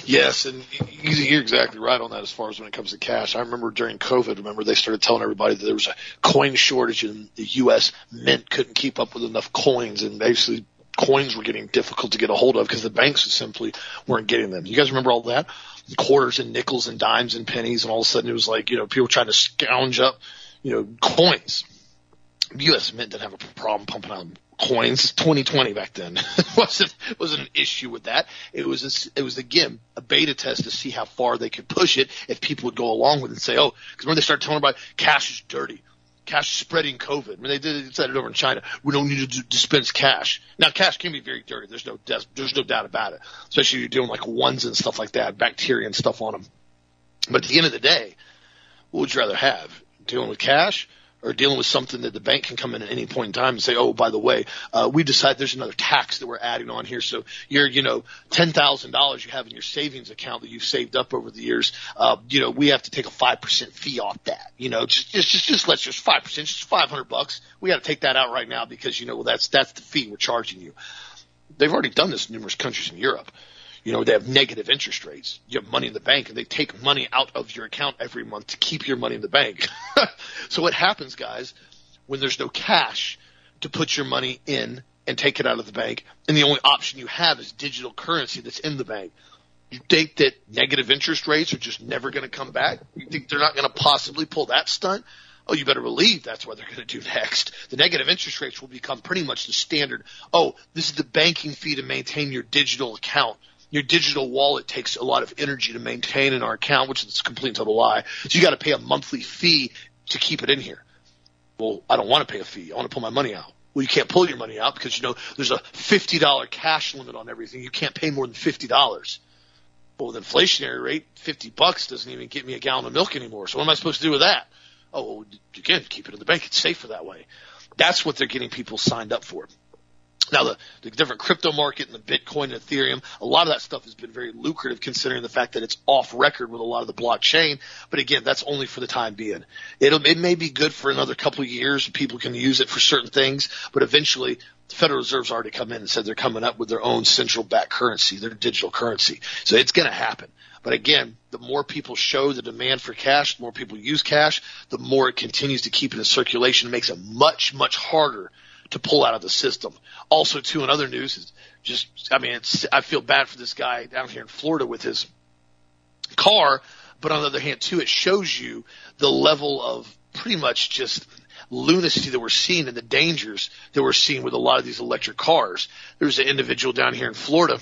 Speaker 1: Yes, and you're exactly right on that as far as when it comes to cash. I remember during COVID, remember they started telling everybody that there was a coin shortage and the U.S. Mint couldn't keep up with enough coins, and basically coins were getting difficult to get a hold of because the banks simply weren't getting them. You guys remember all that? Quarters and nickels and dimes and pennies, and all of a sudden it was like you know people trying to scrounge up you know coins. The U.S. Mint didn't have a problem pumping out coins. 2020 back then it wasn't wasn't an issue with that. It was a, it was again a beta test to see how far they could push it if people would go along with it and say, oh, because when they started telling about cash is dirty, cash spreading COVID. I mean, they did it over in China. We don't need to dispense cash. Now, cash can be very dirty. There's no there's no doubt about it. Especially if you're doing like ones and stuff like that, bacteria and stuff on them. But at the end of the day, what would you rather have? Dealing with cash or dealing with something that the bank can come in at any point in time and say, oh, by the way, uh, we decide there's another tax that we're adding on here. So you're, you know, $10,000 you have in your savings account that you've saved up over the years, uh, you know, we have to take a 5% fee off that. You know, just, just, just, just let's just 5%, just 500 bucks. We got to take that out right now because, you know, well, that's, that's the fee we're charging you. They've already done this in numerous countries in Europe. You know, they have negative interest rates. You have money in the bank and they take money out of your account every month to keep your money in the bank. so what happens, guys, when there's no cash to put your money in and take it out of the bank, and the only option you have is digital currency that's in the bank? You think that negative interest rates are just never going to come back? You think they're not going to possibly pull that stunt? Oh, you better believe that's what they're going to do next. The negative interest rates will become pretty much the standard. Oh, this is the banking fee to maintain your digital account your digital wallet takes a lot of energy to maintain in our account, which is a complete total lie. So you got to pay a monthly fee to keep it in here. Well, I don't want to pay a fee. I want to pull my money out. Well, you can't pull your money out because you know there's a fifty dollar cash limit on everything. You can't pay more than fifty dollars. Well, with inflationary rate, fifty bucks doesn't even get me a gallon of milk anymore. So what am I supposed to do with that? Oh, well, again, keep it in the bank. It's safer that way. That's what they're getting people signed up for. Now the, the different crypto market and the Bitcoin and Ethereum, a lot of that stuff has been very lucrative considering the fact that it's off record with a lot of the blockchain. But again, that's only for the time being. It'll, it may be good for another couple of years. People can use it for certain things, but eventually the Federal Reserve's already come in and said they're coming up with their own central bank currency, their digital currency. So it's going to happen. But again, the more people show the demand for cash, the more people use cash, the more it continues to keep it in circulation. It makes it much, much harder to pull out of the system. Also, too, in other news is just, I mean, it's, I feel bad for this guy down here in Florida with his car, but on the other hand, too, it shows you the level of pretty much just lunacy that we're seeing and the dangers that we're seeing with a lot of these electric cars. There's an individual down here in Florida.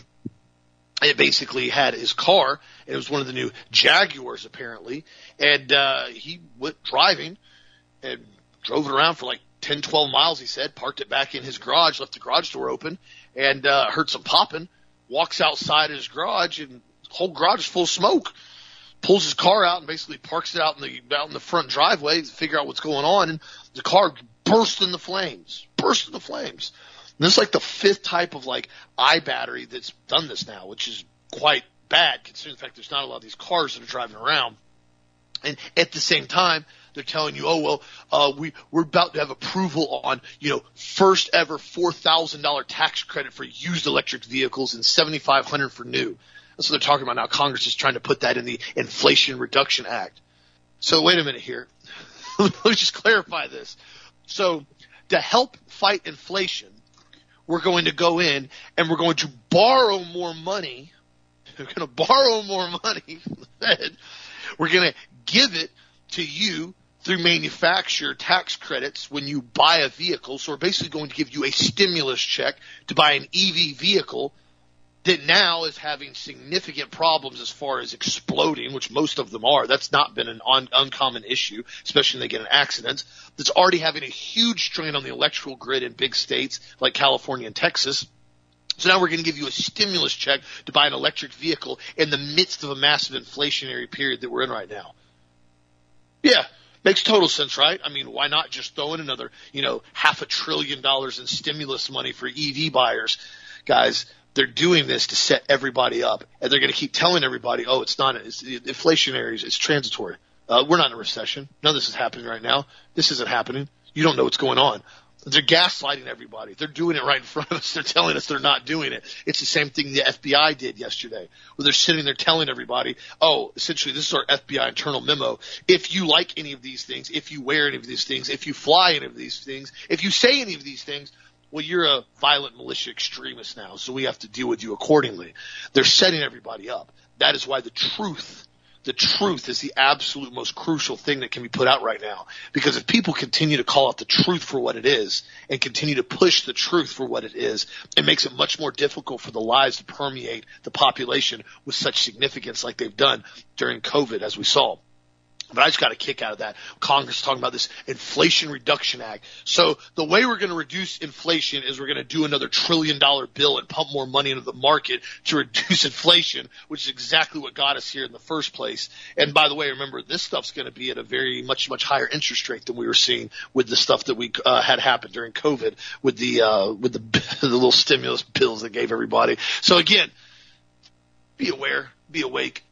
Speaker 1: It basically had his car. And it was one of the new Jaguars, apparently, and uh, he went driving and drove it around for like 10, 12 miles, he said, parked it back in his garage, left the garage door open, and uh, heard some popping. Walks outside his garage, and whole garage is full of smoke. Pulls his car out and basically parks it out in the out in the front driveway to figure out what's going on, and the car burst into flames. Burst in the flames. And this is like the fifth type of like i battery that's done this now, which is quite bad considering the fact there's not a lot of these cars that are driving around. And at the same time, they're telling you, oh well, uh, we we're about to have approval on you know first ever four thousand dollar tax credit for used electric vehicles and seventy five hundred for new. That's what they're talking about now. Congress is trying to put that in the Inflation Reduction Act. So wait a minute here. Let's just clarify this. So to help fight inflation, we're going to go in and we're going to borrow more money. We're going to borrow more money. we're going to give it to you through manufacturer tax credits when you buy a vehicle. So we're basically going to give you a stimulus check to buy an EV vehicle that now is having significant problems as far as exploding, which most of them are. That's not been an un- uncommon issue, especially when they get in accidents. That's already having a huge strain on the electrical grid in big states like California and Texas. So now we're going to give you a stimulus check to buy an electric vehicle in the midst of a massive inflationary period that we're in right now. Yeah, makes total sense, right? I mean, why not just throw in another, you know, half a trillion dollars in stimulus money for EV buyers? Guys, they're doing this to set everybody up, and they're going to keep telling everybody, "Oh, it's not it's inflationary, it's transitory. Uh, we're not in a recession. None of this is happening right now. This isn't happening. You don't know what's going on." They're gaslighting everybody. They're doing it right in front of us. They're telling us they're not doing it. It's the same thing the FBI did yesterday, where they're sitting there telling everybody, oh, essentially this is our FBI internal memo. If you like any of these things, if you wear any of these things, if you fly any of these things, if you say any of these things, well, you're a violent militia extremist now, so we have to deal with you accordingly. They're setting everybody up. That is why the truth, the truth is the absolute most crucial thing that can be put out right now. Because if people continue to call out the truth for what it is and continue to push the truth for what it is, it makes it much more difficult for the lies to permeate the population with such significance like they've done during COVID, as we saw. But I just got a kick out of that. Congress talking about this Inflation Reduction Act. So the way we're going to reduce inflation is we're going to do another trillion dollar bill and pump more money into the market to reduce inflation, which is exactly what got us here in the first place. And by the way, remember this stuff's going to be at a very much much higher interest rate than we were seeing with the stuff that we uh, had happened during COVID with the uh, with the the little stimulus bills that gave everybody. So again, be aware, be awake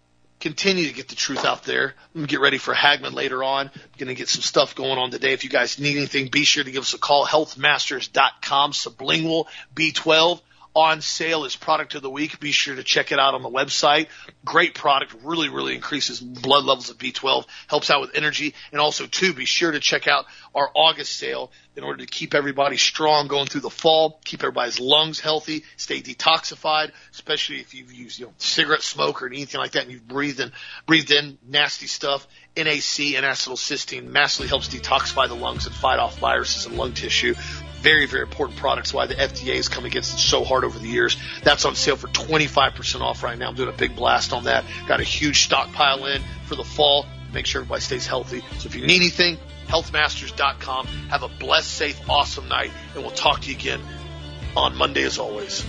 Speaker 1: continue to get the truth out there. I'm going to get ready for Hagmann later on. I'm going to get some stuff going on today. If you guys need anything, be sure to give us a call. Healthmasters.com, sublingual B12 on sale as product of the week. Be sure to check it out on the website. Great product, really, really increases blood levels of B12, helps out with energy, and also too, be sure to check out our August sale in order to keep everybody strong going through the fall, keep everybody's lungs healthy, stay detoxified, especially if you've used you know cigarette smoke or anything like that and you've breathed in breathed in nasty stuff. NAC N-acetylcysteine massively helps detoxify the lungs and fight off viruses and lung tissue very, very important products. Why the FDA has come against it so hard over the years. That's on sale for 25% off right now. I'm doing a big blast on that. Got a huge stockpile in for the fall. Make sure everybody stays healthy. So if you need anything, healthmasters.com. Have a blessed, safe, awesome night, and we'll talk to you again on Monday as always.